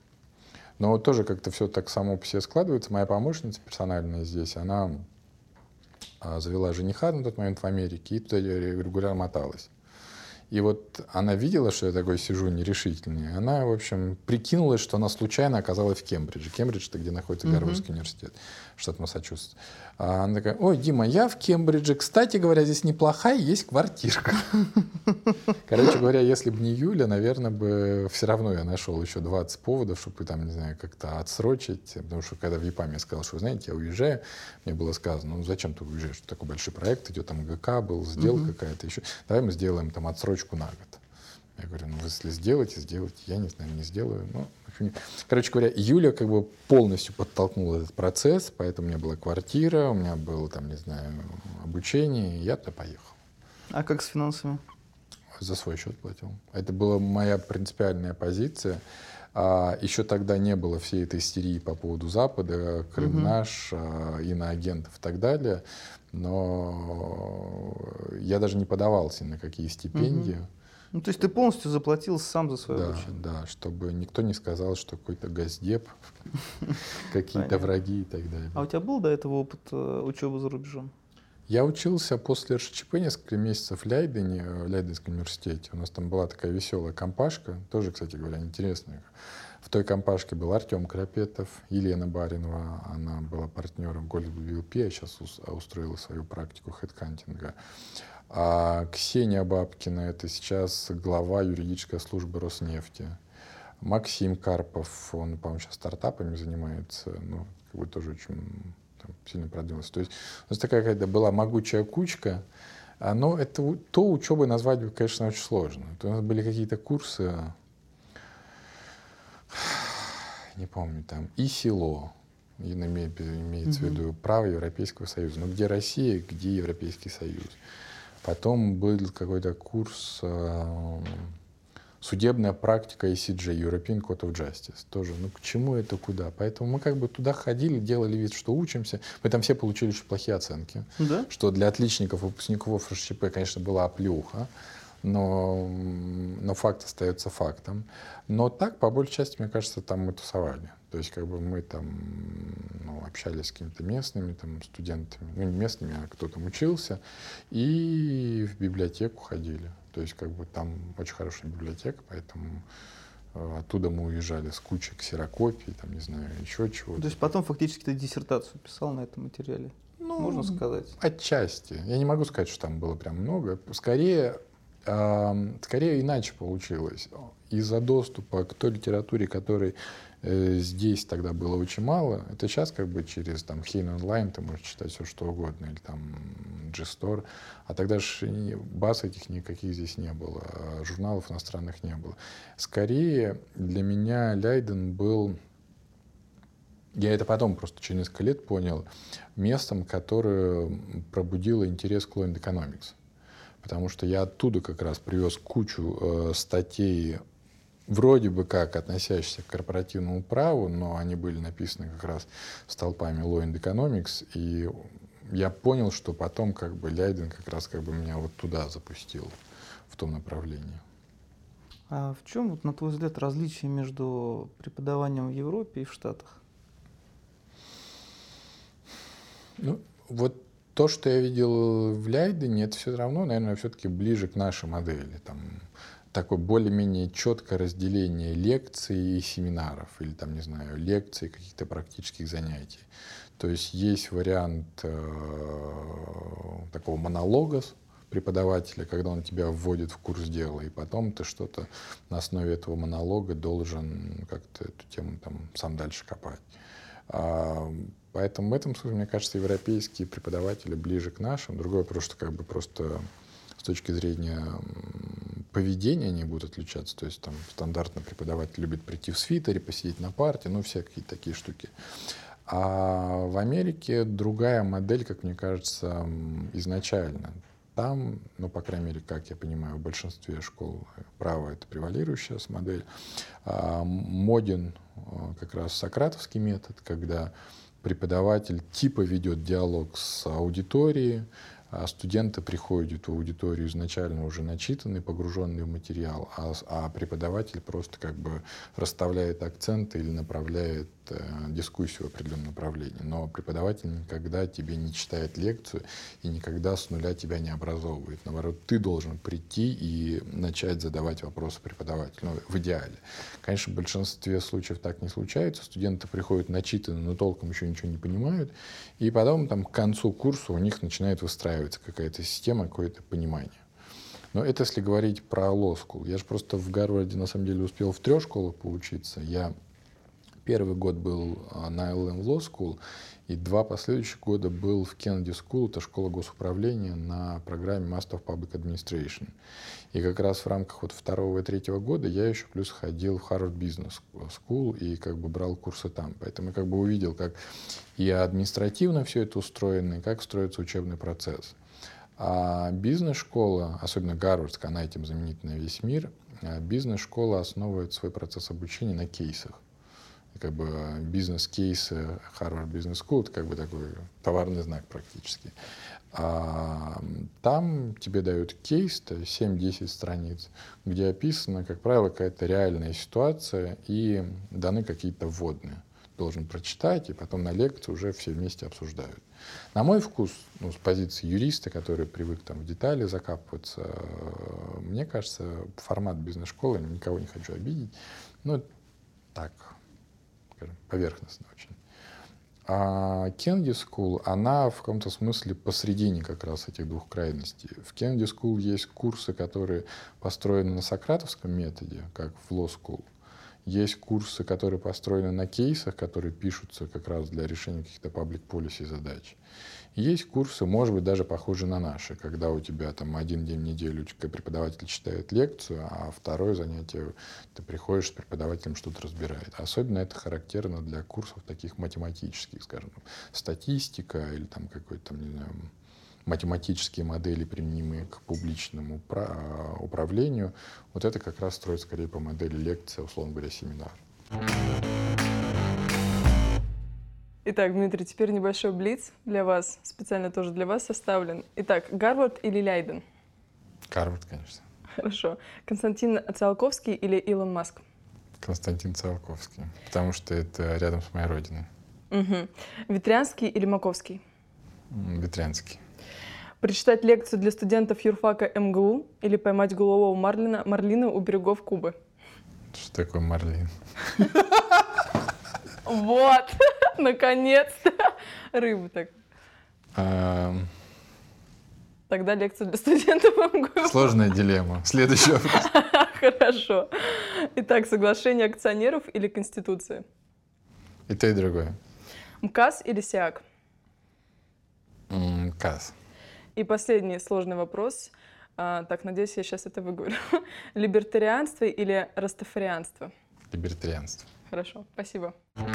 Но вот тоже как-то все так само по себе складывается. Моя помощница персональная здесь, она а, завела жениха на тот момент в Америке и туда регулярно моталась. И вот она видела, что я такой сижу нерешительный. Она, в общем, прикинулась, что она случайно оказалась в Кембридже. Кембридж — это где находится. Гарвардский университет, штат Массачусетс. А она такая, ой, Дима, я в Кембридже. Кстати говоря, здесь неплохая есть квартирка. Короче говоря, если бы не Юля, наверное, бы все равно я нашел еще 20 поводов, чтобы там, не знаю, как-то отсрочить. Потому что когда в ЕПАМе я сказал, что, вы знаете, я уезжаю, мне было сказано, ну зачем ты уезжаешь? Такой большой проект идет, там ГК был, сделка Мгм. какая-то еще. Давай мы сделаем там отсрочку на год. Я говорю, ну если сделаете, сделайте. Я не знаю, не сделаю. Ну, в общем, не- Короче говоря, Юля как бы полностью подтолкнула этот процесс, поэтому у меня была квартира, у меня было там, не знаю, обучение, и я туда поехал. А как с финансами? За свой счет платил. Это была моя принципиальная позиция. А, еще тогда не было всей этой истерии по поводу Запада, Крым Мгм. наш, а, иноагентов и так далее. Но я даже не подавался на какие стипендии. Ну, то есть ты полностью заплатил сам за свое Да, обучение? да, чтобы никто не сказал, что какой-то газдеп, какие-то враги и так далее. А у тебя был до этого опыт э, учебы за рубежом? Я учился после РШЧП несколько месяцев в Лейдене, в Лейденском университете. У нас там была такая веселая компашка, тоже, кстати говоря, интересная. В той компашке был Артем Крапетов, Елена Баринова, она была партнером Goldblum VLP, а сейчас ус- устроила свою практику хедкантинга. А Ксения Бабкина, это сейчас глава юридической службы Роснефти. Максим Карпов, он, по-моему, сейчас стартапами занимается, ну, как бы тоже очень там, сильно продвинулся. То есть у нас такая какая-то была могучая кучка, а, но это то учебой назвать, конечно, очень сложно. То у нас были какие-то курсы, не помню, там, и село, имеется в Мгм. виду право Европейского Союза. Но где Россия, где Европейский Союз. Потом был какой-то курс э, судебная практика ECJ, European Court of Justice. Тоже, ну к чему это, куда? Поэтому мы как бы туда ходили, делали вид, что учимся. Мы там все получили очень плохие оценки. Да? Что для отличников, выпускников РШЧП, конечно, была оплюха. Но, но факт остается фактом. Но так, по большей части, мне кажется, там мы тусовали. То есть, как бы мы там ну, общались с какими-то местными там, студентами, ну, не местными, а кто там учился, и в библиотеку ходили. То есть, как бы там очень хорошая библиотека, поэтому э, оттуда мы уезжали с кучей ксерокопий, там, не знаю, еще чего-то. То есть потом фактически ты диссертацию писал на этом материале, Ну, можно сказать? Отчасти. Я не могу сказать, что там было прям много. Скорее, ам, скорее иначе получилось. Из-за доступа к той литературе, которой э, здесь тогда было очень мало, это сейчас как бы через там Хейн онлайн ты можешь читать все что угодно, или там G-Store. А тогда же баз этих никаких здесь не было, а журналов иностранных не было. Скорее для меня Лейден был я это потом просто через несколько лет понял, местом, которое пробудило интерес к Lond Economics. потому что я оттуда как раз привез кучу э, статей, вроде бы как относящихся к корпоративному праву, но они были написаны как раз столпами Law and Economics, и я понял, что потом как бы Ляйден как раз как бы меня вот туда запустил, в том направлении. А в чем, вот, на твой взгляд, различие между преподаванием в Европе и в Штатах? Ну, вот то, что я видел в Ляйдене, это все равно, наверное, все-таки ближе к нашей модели. Там такое более-менее четкое разделение лекций и семинаров, или там, не знаю, лекций, каких-то практических занятий. То есть есть вариант э, такого монолога преподавателя, когда он тебя вводит в курс дела, и потом ты что-то на основе этого монолога должен как-то эту тему там сам дальше копать. А, поэтому в этом смысле, мне кажется, европейские преподаватели ближе к нашим. Другое просто как бы просто с точки зрения поведения они будут отличаться. То есть там стандартно преподаватель любит прийти в свитере, посидеть на парте, ну, всякие такие штуки. А в Америке другая модель, как мне кажется, изначально. Там, ну, по крайней мере, как я понимаю, в большинстве школ права это превалирующая модель. А, моден а, как раз сократовский метод, когда преподаватель типа ведет диалог с аудиторией, а студенты приходят в аудиторию изначально уже начитанные, погруженные в материал, а, а преподаватель просто как бы расставляет акценты или направляет дискуссию в определенном направлении. Но преподаватель никогда тебе не читает лекцию и никогда с нуля тебя не образовывает. Наоборот, ты должен прийти и начать задавать вопросы преподавателю, ну, в идеале. Конечно, в большинстве случаев так не случается. Студенты приходят начитанные, но толком еще ничего не понимают. И потом там, к концу курса у них начинает выстраиваться какая-то система, какое-то понимание. Но это если говорить про school. Я же просто в Гарварде на самом деле успел в трех школах поучиться. Я первый год был а, на LM Law School, и два последующих года был в Kennedy School, это школа госуправления, на программе Master of Public Administration. И как раз в рамках вот второго и третьего года я еще плюс ходил в Harvard Business School и как бы брал курсы там. Поэтому я как бы увидел, как и административно все это устроено, и как строится учебный процесс. А бизнес-школа, особенно Гарвардская, она этим знаменита на весь мир, а бизнес-школа основывает свой процесс обучения на кейсах как бы бизнес-кейсы Harvard Business School, это как бы такой товарный знак практически. А там тебе дают кейс, то 7-10 страниц, где описана, как правило, какая-то реальная ситуация и даны какие-то вводные. Должен прочитать, и потом на лекции уже все вместе обсуждают. На мой вкус, ну, с позиции юриста, который привык там в детали закапываться, мне кажется, формат бизнес-школы, никого не хочу обидеть, ну, так, скажем, поверхностно очень. А Кенди School, она в каком-то смысле посредине как раз этих двух крайностей. В Кенди School есть курсы, которые построены на сократовском методе, как в Law School. Есть курсы, которые построены на кейсах, которые пишутся как раз для решения каких-то public policy задач. Есть курсы, может быть, даже похожие на наши, когда у тебя там один день в неделю преподаватель читает лекцию, а второе занятие ты приходишь с преподавателем что-то разбирает. Особенно это характерно для курсов таких математических, скажем, статистика или там какой-то, там, не знаю, математические модели, применимые к публичному управлению, вот это как раз строится скорее по модели лекции, условно говоря, семинар. Итак, Дмитрий, теперь небольшой блиц для вас, специально тоже для вас составлен. Итак, Гарвард или Лейден? Гарвард, конечно. Хорошо. Константин Циолковский или Илон Маск? Константин Циолковский, потому что это рядом с моей родиной. Угу. Ветрянский или Маковский? Ветрянский. Прочитать лекцию для студентов юрфака МГУ или поймать голового марлина, марлина у берегов Кубы? Что такое марлин? Вот, наконец-то. Рыбу так. Тогда лекция для студентов МГУ. Сложная дилемма. Следующий вопрос. Хорошо. Итак, соглашение акционеров или Конституция? И то, и другое. МКАС или СИАК? МКАС. И последний сложный вопрос. А, так, надеюсь, я сейчас это выговорю. Либертарианство или растафарианство? Либертарианство. Хорошо, спасибо. А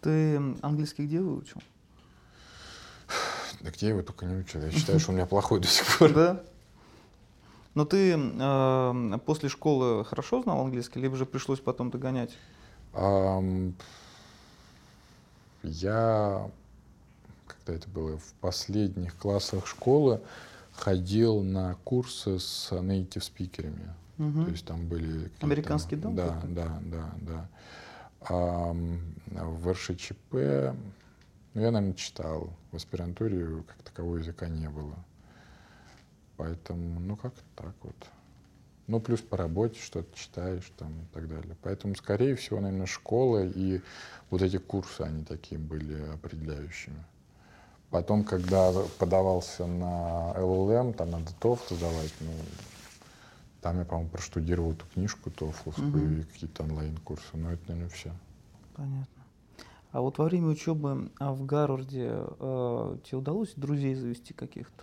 ты английский где выучил? Да где его только не учат? Я считаю, что у меня плохой до сих пор. Да? Но ты э, после школы хорошо знал английский, либо же пришлось потом догонять? Я, когда это было, в последних классах школы ходил на курсы с native спикерами. Мгм. То есть там были... Американский дом Да, да, да, да. Ам, в РШЧП, ну, я, наверное, читал. В аспирантуре как такового языка не было. Поэтому, ну, как так вот. Ну, плюс по работе что-то читаешь там и так далее. Поэтому, скорее всего, наверное, школа и вот эти курсы, они такие были определяющими. Потом, когда подавался на ЛЛМ, там надо TOEFL сдавать, ну, там я, по-моему, проштудировал эту книжку TOEFL Мгм. и какие-то онлайн-курсы. Но это, наверное, все. Понятно. А вот во время учебы а, в Гарварде э, тебе удалось друзей завести каких-то?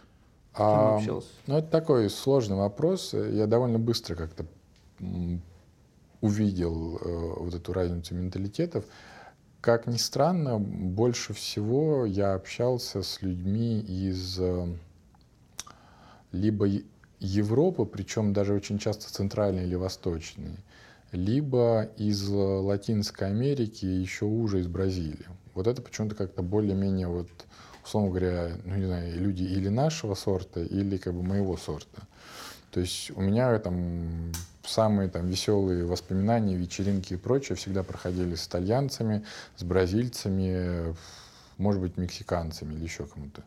А, общался? ну, это такой сложный вопрос. Я довольно быстро как-то увидел э, вот эту разницу менталитетов. Как ни странно, больше всего я общался с людьми из э, либо Европы, причем даже очень часто центральной или восточной, либо из э, Латинской Америки, еще уже из Бразилии. Вот это почему-то как-то более-менее вот условно говоря, ну не знаю, люди или нашего сорта, или как бы моего сорта. То есть у меня там самые там веселые воспоминания, вечеринки и прочее всегда проходили с итальянцами, с бразильцами, может быть, мексиканцами или еще кому-то.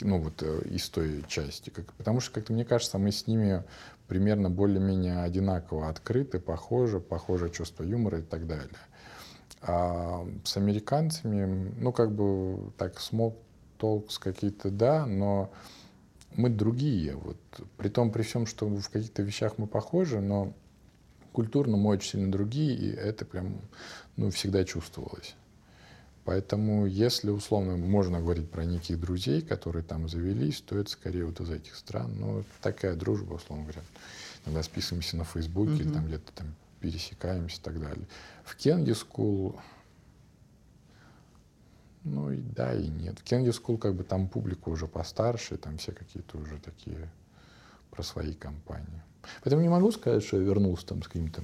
Ну вот э, из той части. Как, потому что, как-то мне кажется, мы с ними примерно более-менее одинаково открыты, похожи, похоже чувство юмора и так далее. А с американцами, ну как бы так смог толкс какие-то, да, но мы другие. Вот. При том, при всем, что в каких-то вещах мы похожи, но культурно мы очень сильно другие, и это прям ну, всегда чувствовалось. Поэтому, если условно можно говорить про неких друзей, которые там завелись, то это скорее вот из этих стран. Ну, такая дружба, условно говоря. Иногда списываемся на Фейсбуке или там где-то там пересекаемся и так далее. В Kennedy School ну и да, и нет. В Kennedy School как бы там публика уже постарше, там все какие-то уже такие про свои компании. Поэтому не могу сказать, что я вернулся там с каким-то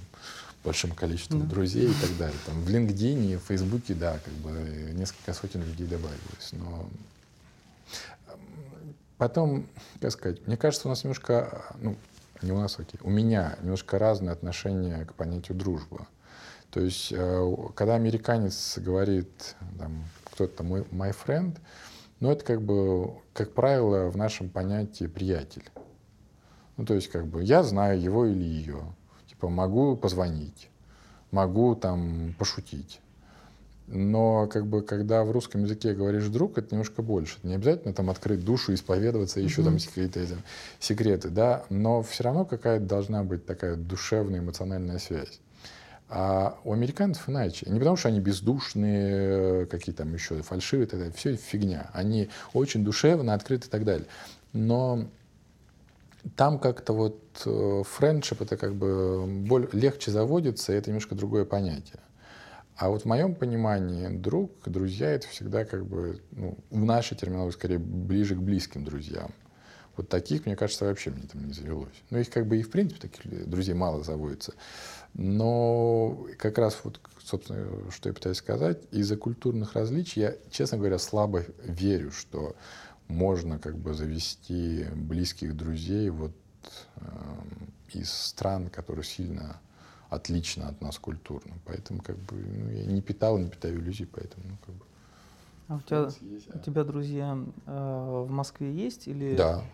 большим количеством Да. друзей и так далее. Там в LinkedIn и в Фейсбуке, да, как бы несколько сотен людей добавилось. Но потом, как сказать, мне кажется, у нас немножко, ну, не у нас, окей, у меня немножко разное отношение к понятию дружба. То есть, э, когда американец говорит, там, кто-то там, мой my friend, ну, это как бы, как правило, в нашем понятии приятель. Ну, то есть, как бы, я знаю его или ее. Типа, могу позвонить, могу там пошутить. Но, как бы, когда в русском языке говоришь друг, это немножко больше. Это не обязательно там открыть душу, исповедоваться, еще там секреты, секреты, да, но все равно какая-то должна быть такая душевная, эмоциональная связь. А у американцев иначе. Не потому, что они бездушные, какие там еще фальшивые и так далее. Все фигня. Они очень душевно, открыты и так далее. Но там как-то вот э, френдшип это как бы боль, легче заводится, и это немножко другое понятие. А вот в моем понимании друг, друзья это всегда как бы, ну, в нашей терминологии скорее ближе к близким друзьям. Вот таких, мне кажется, вообще мне там не завелось. Ну, их как бы и в принципе таких друзей мало заводится. Но как раз вот, собственно, что я пытаюсь сказать, из-за культурных различий я, честно говоря, слабо верю, что можно как бы завести близких друзей вот эм, из стран, которые сильно отлично от нас культурно. Поэтому как бы ну, я не питал, не питаю иллюзий, поэтому ну, как бы. А у тебя, у тебя друзья э, в Москве есть или? Да.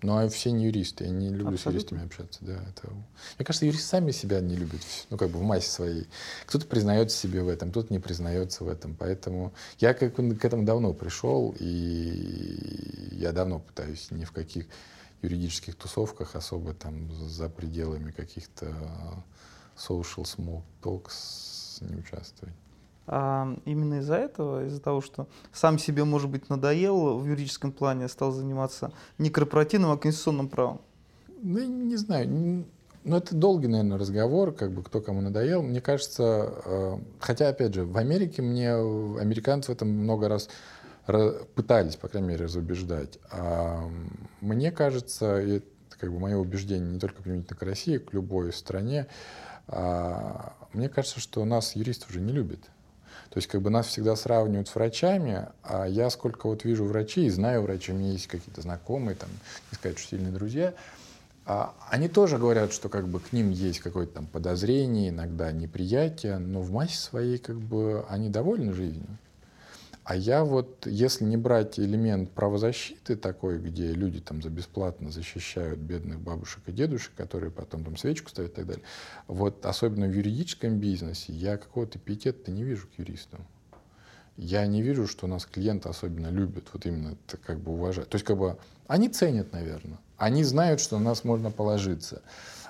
Но все не юристы, я не люблю с Абсолютно. юристами общаться. Да, это... Мне кажется, юристы сами себя не любят, ну, как бы в массе своей. Кто-то признается себе в этом, кто-то не признается в этом. Поэтому я как бы к этому давно пришел, и я давно пытаюсь ни в каких юридических тусовках особо там за пределами каких-то social small talks не участвовать. А именно из-за этого, из-за того, что сам себе, может быть, надоел в юридическом плане, стал заниматься не корпоративным, а конституционным правом. Ну, не знаю. Ну, это долгий, наверное, разговор, как бы кто кому надоел. Мне кажется, э, хотя, опять же, в Америке мне американцы в этом много раз пытались, по крайней мере, разубеждать. А мне кажется, это как бы мое убеждение не только применительно к России, к любой стране, а, мне кажется, что нас юристы уже не любят. То есть как бы нас всегда сравнивают с врачами, а я сколько вот вижу врачей знаю врачей, у меня есть какие-то знакомые, там, не сказать, что сильные друзья, а, они тоже говорят, что как бы к ним есть какое-то там подозрение, иногда неприятие, но в массе своей как бы они довольны жизнью. А я вот, если не брать элемент правозащиты такой, где люди там за бесплатно защищают бедных бабушек и дедушек, которые потом там свечку ставят и так далее, вот особенно в юридическом бизнесе я какого-то пиетета не вижу к юристам. Я не вижу, что нас клиенты особенно любят, вот именно это как бы уважают. То есть как бы они ценят, наверное. Они знают, что на нас можно положиться.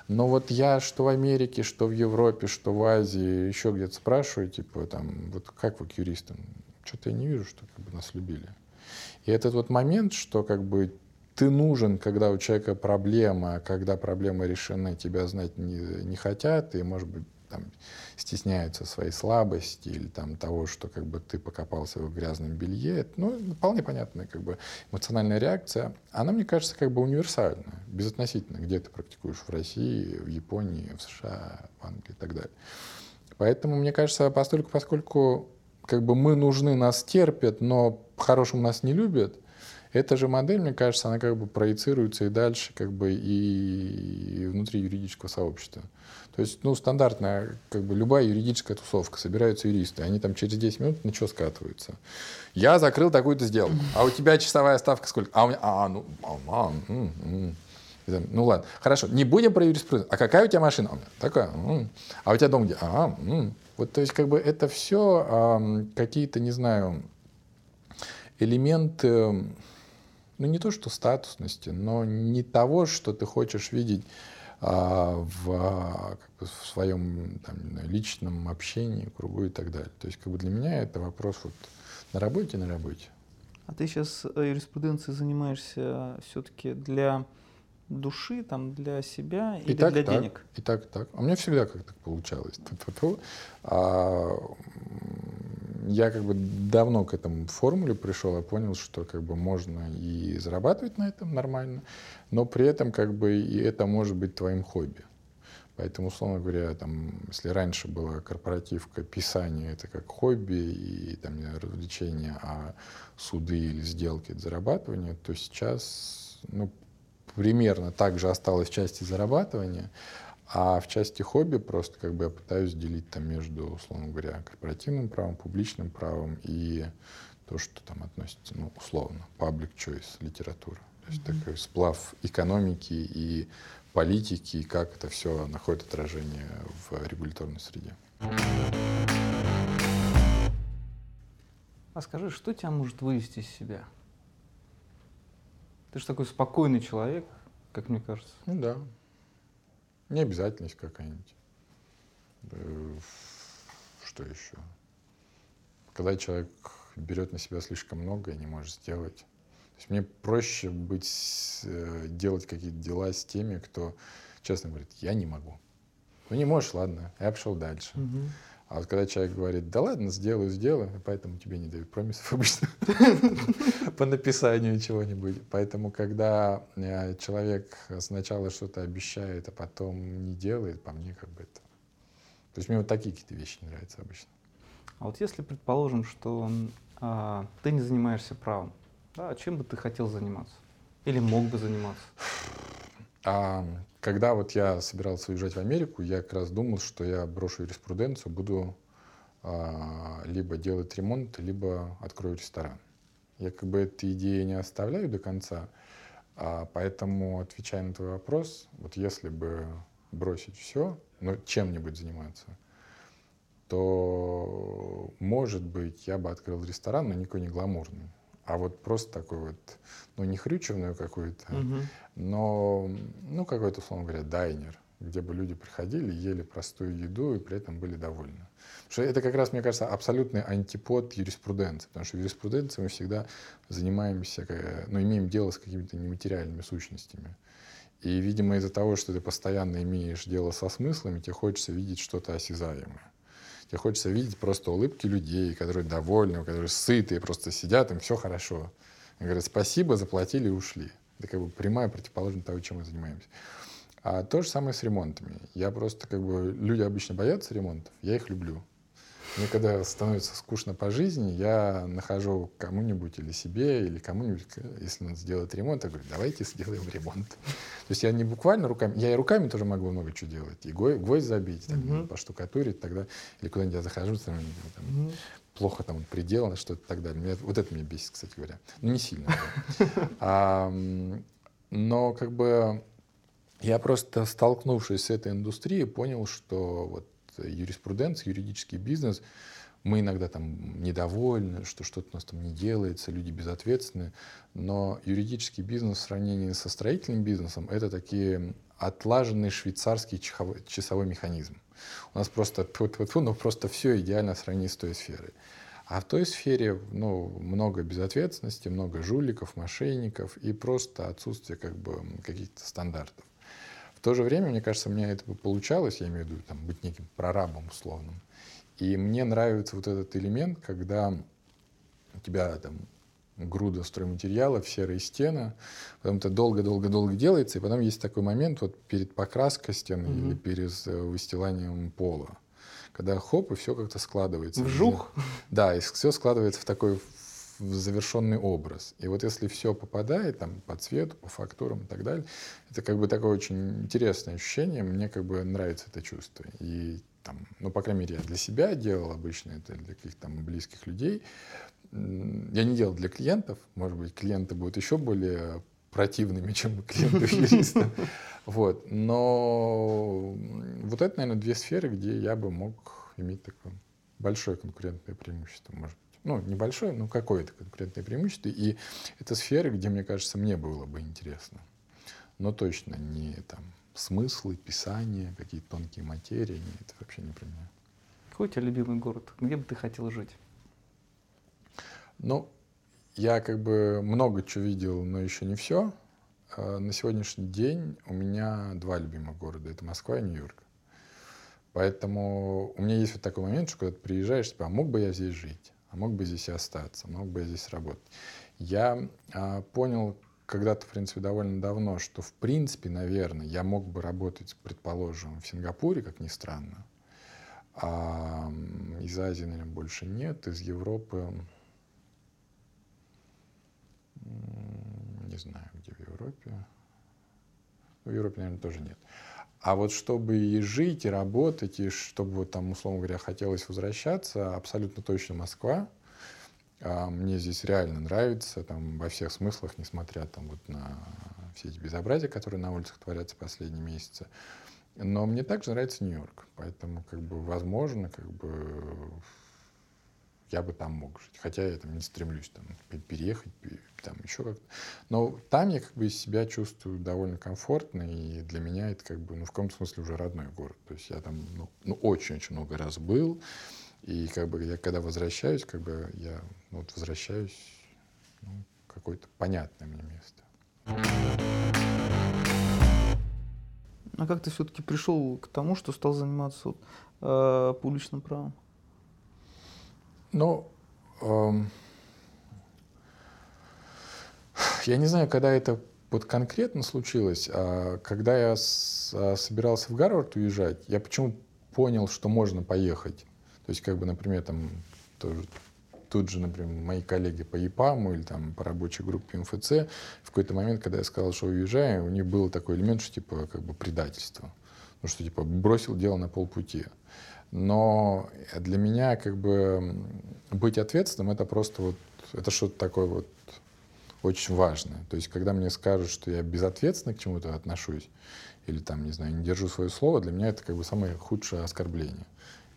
Но вот я что в Америке, что в Европе, что в Азии, еще где-то спрашиваю, типа, там, вот как вы к юристам? Что-то я не вижу, что как бы нас любили. И этот вот момент, что как бы ты нужен, когда у человека проблема, а когда проблемы решены, тебя знать не, не хотят, и, может быть, там, стесняются своей слабости или там, того, что как бы, ты покопался в грязном белье. Это, ну, вполне понятная как бы, эмоциональная реакция. Она, мне кажется, как бы универсальная, безотносительно, где ты практикуешь, в России, в Японии, в США, в Англии и так далее. Поэтому, мне кажется, поскольку, поскольку как бы мы нужны, нас терпят, но по-хорошему нас не любят, эта же модель, мне кажется, она как бы проецируется и дальше, как бы и внутри юридического сообщества. То есть, ну, стандартная, как бы любая юридическая тусовка, собираются юристы, они там через 10 минут на что скатываются. Я закрыл такую-то сделку, а у тебя часовая ставка сколько? А у меня, а, ну, а, а, м, м. Ну ладно, хорошо, не будем про юриспруденцию. А какая у тебя машина? А такая. А у тебя дом где? А. Вот, то есть, как бы это все э, какие-то, не знаю, элементы, ну не то что статусности, но не того, что ты хочешь видеть э, в, как бы, в своем там, личном общении, кругу и так далее. То есть, как бы для меня это вопрос вот на работе, на работе. А ты сейчас э, юриспруденцией занимаешься все-таки для души, там, для себя и или так, для так, денег? И так, так. А у меня всегда как-то получалось. А, я как бы давно к этому формуле пришел, и понял, что как бы можно и зарабатывать на этом нормально, но при этом как бы и это может быть твоим хобби. Поэтому, условно говоря, там, если раньше была корпоративка писание, это как хобби и там, развлечение, а суды или сделки — это зарабатывание, то сейчас ну, примерно так же осталось в части зарабатывания, а в части хобби просто как бы я пытаюсь делить там между, условно говоря, корпоративным правом, публичным правом и то, что там относится, ну, условно, public choice литература. То есть mm-hmm. такой сплав экономики и политики, и как это все находит отражение в регуляторной среде. А скажи, что тебя может вывести из себя? Ты же такой спокойный человек, как мне кажется. Ну да. Не обязательность какая-нибудь. Что еще? Когда человек берет на себя слишком много и не может сделать. То есть мне проще быть, э, делать какие-то дела с теми, кто честно говорит, я не могу. Ну не можешь, ладно, я пошел дальше. Угу. А вот когда человек говорит, да ладно, сделаю, сделаю, поэтому тебе не дают промисов обычно по написанию чего-нибудь. Поэтому, когда э, человек сначала что-то обещает, а потом не делает, по мне как бы это... То есть мне вот такие какие-то вещи нравятся обычно. А вот если предположим, что а, ты не занимаешься правом, да, чем бы ты хотел заниматься? Или мог бы заниматься? А, когда вот я собирался уезжать в Америку, я как раз думал, что я брошу юриспруденцию, буду а, либо делать ремонт, либо открою ресторан. Я как бы эту идею не оставляю до конца, а, поэтому, отвечая на твой вопрос, вот если бы бросить все, но чем-нибудь заниматься, то, может быть, я бы открыл ресторан, но никакой не гламурный а вот просто такой вот, ну, не хрючевную какую-то, угу. но, ну, какой-то, условно говоря, дайнер, где бы люди приходили, ели простую еду и при этом были довольны. Потому что это как раз, мне кажется, абсолютный антипод юриспруденции, потому что в юриспруденции мы всегда занимаемся, ну, имеем дело с какими-то нематериальными сущностями. И, видимо, из-за того, что ты постоянно имеешь дело со смыслами, тебе хочется видеть что-то осязаемое Тебе хочется видеть просто улыбки людей, которые довольны, которые сытые, просто сидят, им все хорошо. Они говорят, спасибо, заплатили и ушли. Это как бы прямая противоположность того, чем мы занимаемся. А то же самое с ремонтами. Я просто как бы... Люди обычно боятся ремонтов, я их люблю. Мне когда становится скучно по жизни, я нахожу кому-нибудь или себе, или кому-нибудь, если надо сделать ремонт, я говорю, давайте сделаем ремонт. То есть я не буквально руками, я и руками тоже могу много чего делать. И гвоздь забить, там, uh-huh. поштукатурить тогда, или куда-нибудь я захожу, там, там uh-huh. плохо там приделано, что-то и так далее. Меня, вот это меня бесит, кстати говоря. Ну, не сильно. А, но как бы я просто, столкнувшись с этой индустрией, понял, что вот юриспруденция, юридический бизнес, мы иногда там недовольны, что что-то у нас там не делается, люди безответственны, но юридический бизнес в сравнении со строительным бизнесом — это такие отлаженный швейцарский часовой механизм. У нас просто, ну, просто все идеально в сравнении с той сферой. А в той сфере ну, много безответственности, много жуликов, мошенников и просто отсутствие как бы, каких-то стандартов. В то же время, мне кажется, у меня это получалось, я имею в виду там, быть неким прорабом условным. И мне нравится вот этот элемент, когда у тебя там груда стройматериалов, серые стены, потом это долго-долго-долго делается, и потом есть такой момент вот перед покраской стены mm-hmm. или перед э, выстиланием пола, когда хоп, и все как-то складывается. Вжух? Да, и все складывается в такой завершенный образ. И вот если все попадает там, по цвету, по фактурам и так далее, это как бы такое очень интересное ощущение. Мне как бы нравится это чувство. И там, ну, по крайней мере, я для себя делал обычно это, для каких-то там близких людей. Я не делал для клиентов. Может быть, клиенты будут еще более противными, чем клиенты юриста. Вот. Но вот это, наверное, две сферы, где я бы мог иметь такое большое конкурентное преимущество, может ну, небольшое, но какое-то конкурентное преимущество. И это сферы, где, мне кажется, мне было бы интересно. Но точно не там смыслы, писания, какие-то тонкие материи. Нет, это вообще не про меня. Какой у тебя любимый город? Где бы ты хотел жить? Ну, я как бы много чего видел, но еще не все. А на сегодняшний день у меня два любимых города. Это Москва и Нью-Йорк. Поэтому у меня есть вот такой момент, что когда ты приезжаешь, типа, а мог бы я здесь жить? А мог бы здесь и остаться, мог бы здесь работать. Я а, понял когда-то, в принципе, довольно давно, что, в принципе, наверное, я мог бы работать, предположим, в Сингапуре, как ни странно. А, из Азии, наверное, больше нет, из Европы, не знаю, где в Европе. В Европе, наверное, тоже нет. А вот чтобы и жить, и работать, и чтобы там, условно говоря, хотелось возвращаться, абсолютно точно Москва. А, мне здесь реально нравится, там, во всех смыслах, несмотря там, вот, на все эти безобразия, которые на улицах творятся последние месяцы. Но мне также нравится Нью-Йорк, поэтому, как бы, возможно, как бы, я бы там мог жить. Хотя я там не стремлюсь там, переехать, там еще как-то. Но там я как бы себя чувствую довольно комфортно, и для меня это как бы, ну, в каком-то смысле уже родной город. То есть я там, ну, ну очень-очень много раз был, и как бы я когда возвращаюсь, как бы я ну, вот возвращаюсь ну, какое-то понятное мне место. А как ты все-таки пришел к тому, что стал заниматься вот, э, публичным правом? Ну, эм, я не знаю, когда это вот конкретно случилось. А когда я а, собирался в Гарвард уезжать, я почему понял, что можно поехать. То есть, как бы, например, там тоже тут же, например, мои коллеги по ЕПАМу или там по рабочей группе МФЦ, в какой-то момент, когда я сказал, что уезжаю, у них был такой элемент, что типа как бы предательство. Ну что типа бросил дело на полпути. Но для меня как бы быть ответственным это просто вот это что-то такое вот очень важное. То есть, когда мне скажут, что я безответственно к чему-то отношусь, или там, не знаю, не держу свое слово, для меня это как бы самое худшее оскорбление.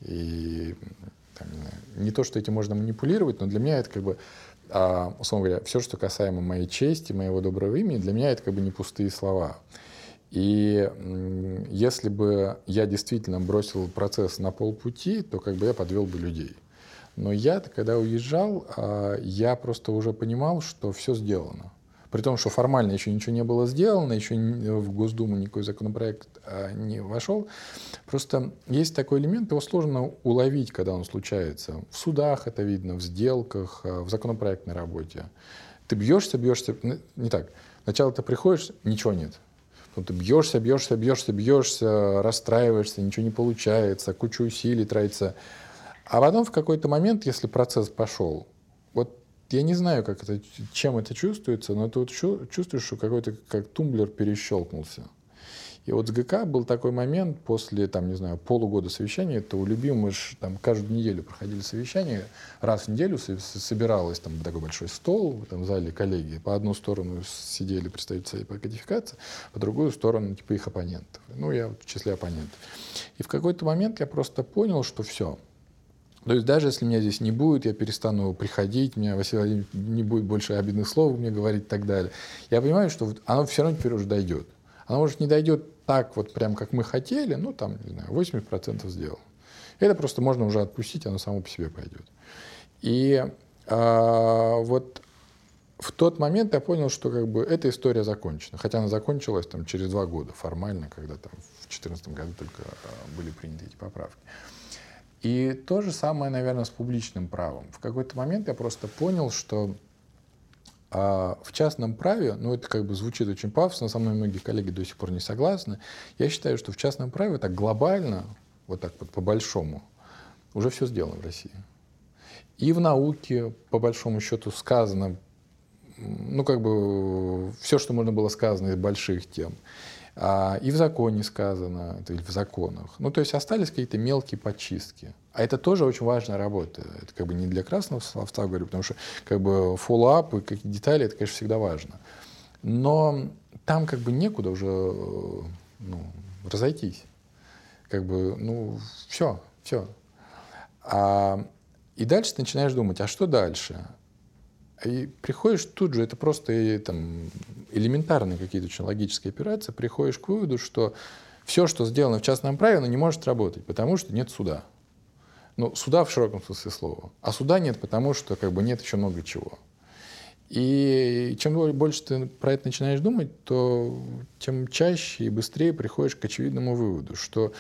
И там, не, знаю, не то, что этим можно манипулировать, но для меня это как бы, а, условно говоря, все, что касаемо моей чести, моего доброго имени, для меня это как бы не пустые слова. И если бы я действительно бросил процесс на полпути, то как бы я подвел бы людей. Но я, когда уезжал, а, я просто уже понимал, что все сделано. При том, что формально еще ничего не было сделано, еще в Госдуму никакой законопроект а, не вошел. Просто есть такой элемент, его сложно уловить, когда он случается. В судах это видно, в сделках, а, в законопроектной работе. Ты бьешься, бьешься, не так. Сначала ты приходишь, ничего нет. Потом ты бьешься, бьешься, бьешься, бьешься, расстраиваешься, ничего не получается, куча усилий тратится. А потом в какой-то момент, если процесс пошел, вот я не знаю, как это, чем это чувствуется, но ты вот чувствуешь, что какой-то как тумблер перещелкнулся. И вот с ГК был такой момент после, там, не знаю, полугода совещания, это у любимых, там, каждую неделю проходили совещания, раз в неделю собиралось там такой большой стол, там, в зале коллеги, по одну сторону сидели представители по кодификации, по другую сторону, типа, их оппонентов. Ну, я в числе оппонентов. И в какой-то момент я просто понял, что все, то есть даже если меня здесь не будет, я перестану приходить, меня Василий Владимирович не будет больше обидных слов мне говорить и так далее. Я понимаю, что оно все равно теперь уже дойдет. Оно, может, не дойдет так вот прям, как мы хотели, ну, там, не знаю, 80% сделал. Это просто можно уже отпустить, оно само по себе пойдет. И а, вот в тот момент я понял, что как бы эта история закончена. Хотя она закончилась там через два года формально, когда там в 2014 году только а, были приняты эти поправки. И то же самое, наверное, с публичным правом. В какой-то момент я просто понял, что а в частном праве, ну это как бы звучит очень пафосно, со мной многие коллеги до сих пор не согласны, я считаю, что в частном праве так глобально, вот так вот по-большому, уже все сделано в России. И в науке, по большому счету, сказано, ну как бы все, что можно было сказано из больших тем. А, и в законе сказано, или в законах. Ну, то есть остались какие-то мелкие подчистки. А это тоже очень важная работа. Это как бы не для красного словца говорю, потому что как бы follow-up и какие детали, это, конечно, всегда важно. Но там как бы некуда уже ну, разойтись. Как бы, ну, все, все. А, и дальше ты начинаешь думать, а что дальше? И приходишь тут же, это просто там, элементарные какие-то очень логические операции, приходишь к выводу, что все, что сделано в частном праве, оно не может работать, потому что нет суда. Ну, суда в широком смысле слова. А суда нет, потому что как бы нет еще много чего. И чем больше ты про это начинаешь думать, то тем чаще и быстрее приходишь к очевидному выводу, что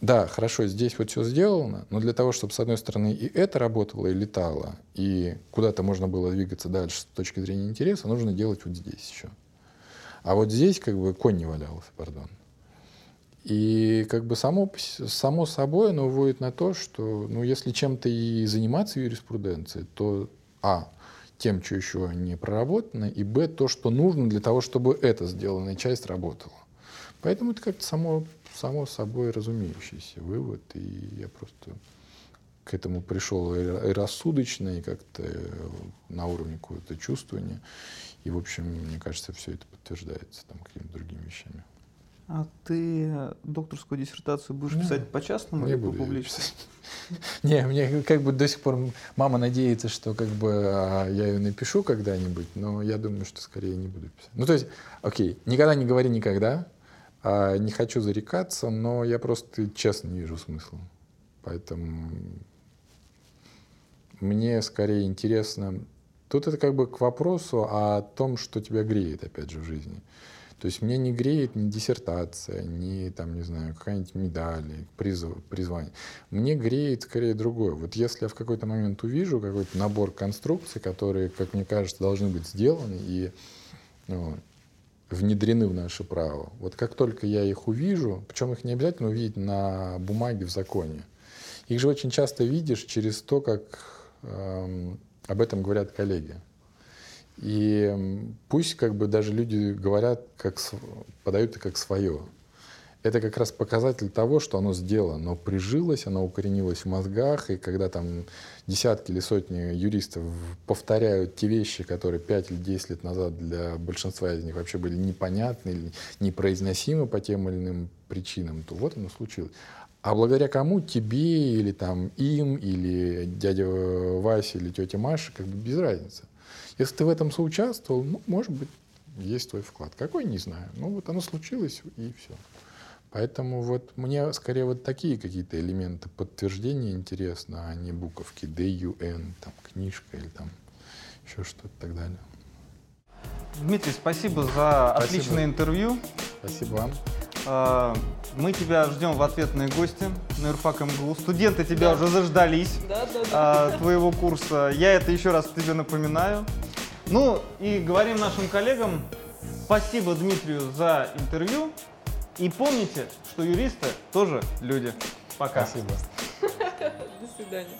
да, хорошо, здесь вот все сделано, но для того, чтобы, с одной стороны, и это работало, и летало, и куда-то можно было двигаться дальше с точки зрения интереса, нужно делать вот здесь еще. А вот здесь как бы конь не валялся, пардон. И как бы само, само собой оно выводит на то, что ну, если чем-то и заниматься юриспруденцией, то а, тем, что еще не проработано, и б, то, что нужно для того, чтобы эта сделанная часть работала. Поэтому это как-то само само собой разумеющийся вывод, и я просто к этому пришел и рассудочно, и как-то на уровне какого-то чувствования. И, в общем, мне кажется, все это подтверждается там какими-то другими вещами. А ты докторскую диссертацию будешь писать по частному или по публичному? Не, мне как бы до сих пор мама надеется, что как бы а, я ее напишу когда-нибудь, но я думаю, что скорее не буду писать. Ну, то есть, окей, никогда не говори никогда, а, не хочу зарекаться, но я просто честно не вижу смысла. Поэтому мне скорее интересно... Тут это как бы к вопросу о том, что тебя греет, опять же, в жизни. То есть меня не греет ни диссертация, ни, там, не знаю, какая-нибудь медаль, призв, призвание. Мне греет скорее другое. Вот если я в какой-то момент увижу какой-то набор конструкций, которые, как мне кажется, должны быть сделаны, и ну, внедрены в наше право. Вот как только я их увижу, причем их не обязательно увидеть на бумаге в законе, их же очень часто видишь через то, как э, об этом говорят коллеги. И пусть как бы даже люди говорят, как, подают это как свое это как раз показатель того, что оно сделано, оно прижилось, оно укоренилось в мозгах, и когда там десятки или сотни юристов повторяют те вещи, которые 5 или 10 лет назад для большинства из них вообще были непонятны или непроизносимы по тем или иным причинам, то вот оно случилось. А благодаря кому? Тебе или там им, или дядя Вася, или тетя Маша, как бы без разницы. Если ты в этом соучаствовал, ну, может быть, есть твой вклад. Какой, не знаю. Ну, вот оно случилось, и все. Поэтому вот мне скорее вот такие какие-то элементы подтверждения интересно, а не буковки D, U, N, там книжка или там еще что-то и так далее. Дмитрий, спасибо за Спасибо. отличное интервью. Спасибо вам. А, Мы тебя ждем в ответные гости на ЮрФак МГУ. Студенты тебя уже заждались Да, да, а, твоего курса. Я это еще раз тебе напоминаю. Ну и говорим нашим коллегам спасибо Дмитрию за интервью. И помните, что юристы тоже люди. Пока. Спасибо. До свидания.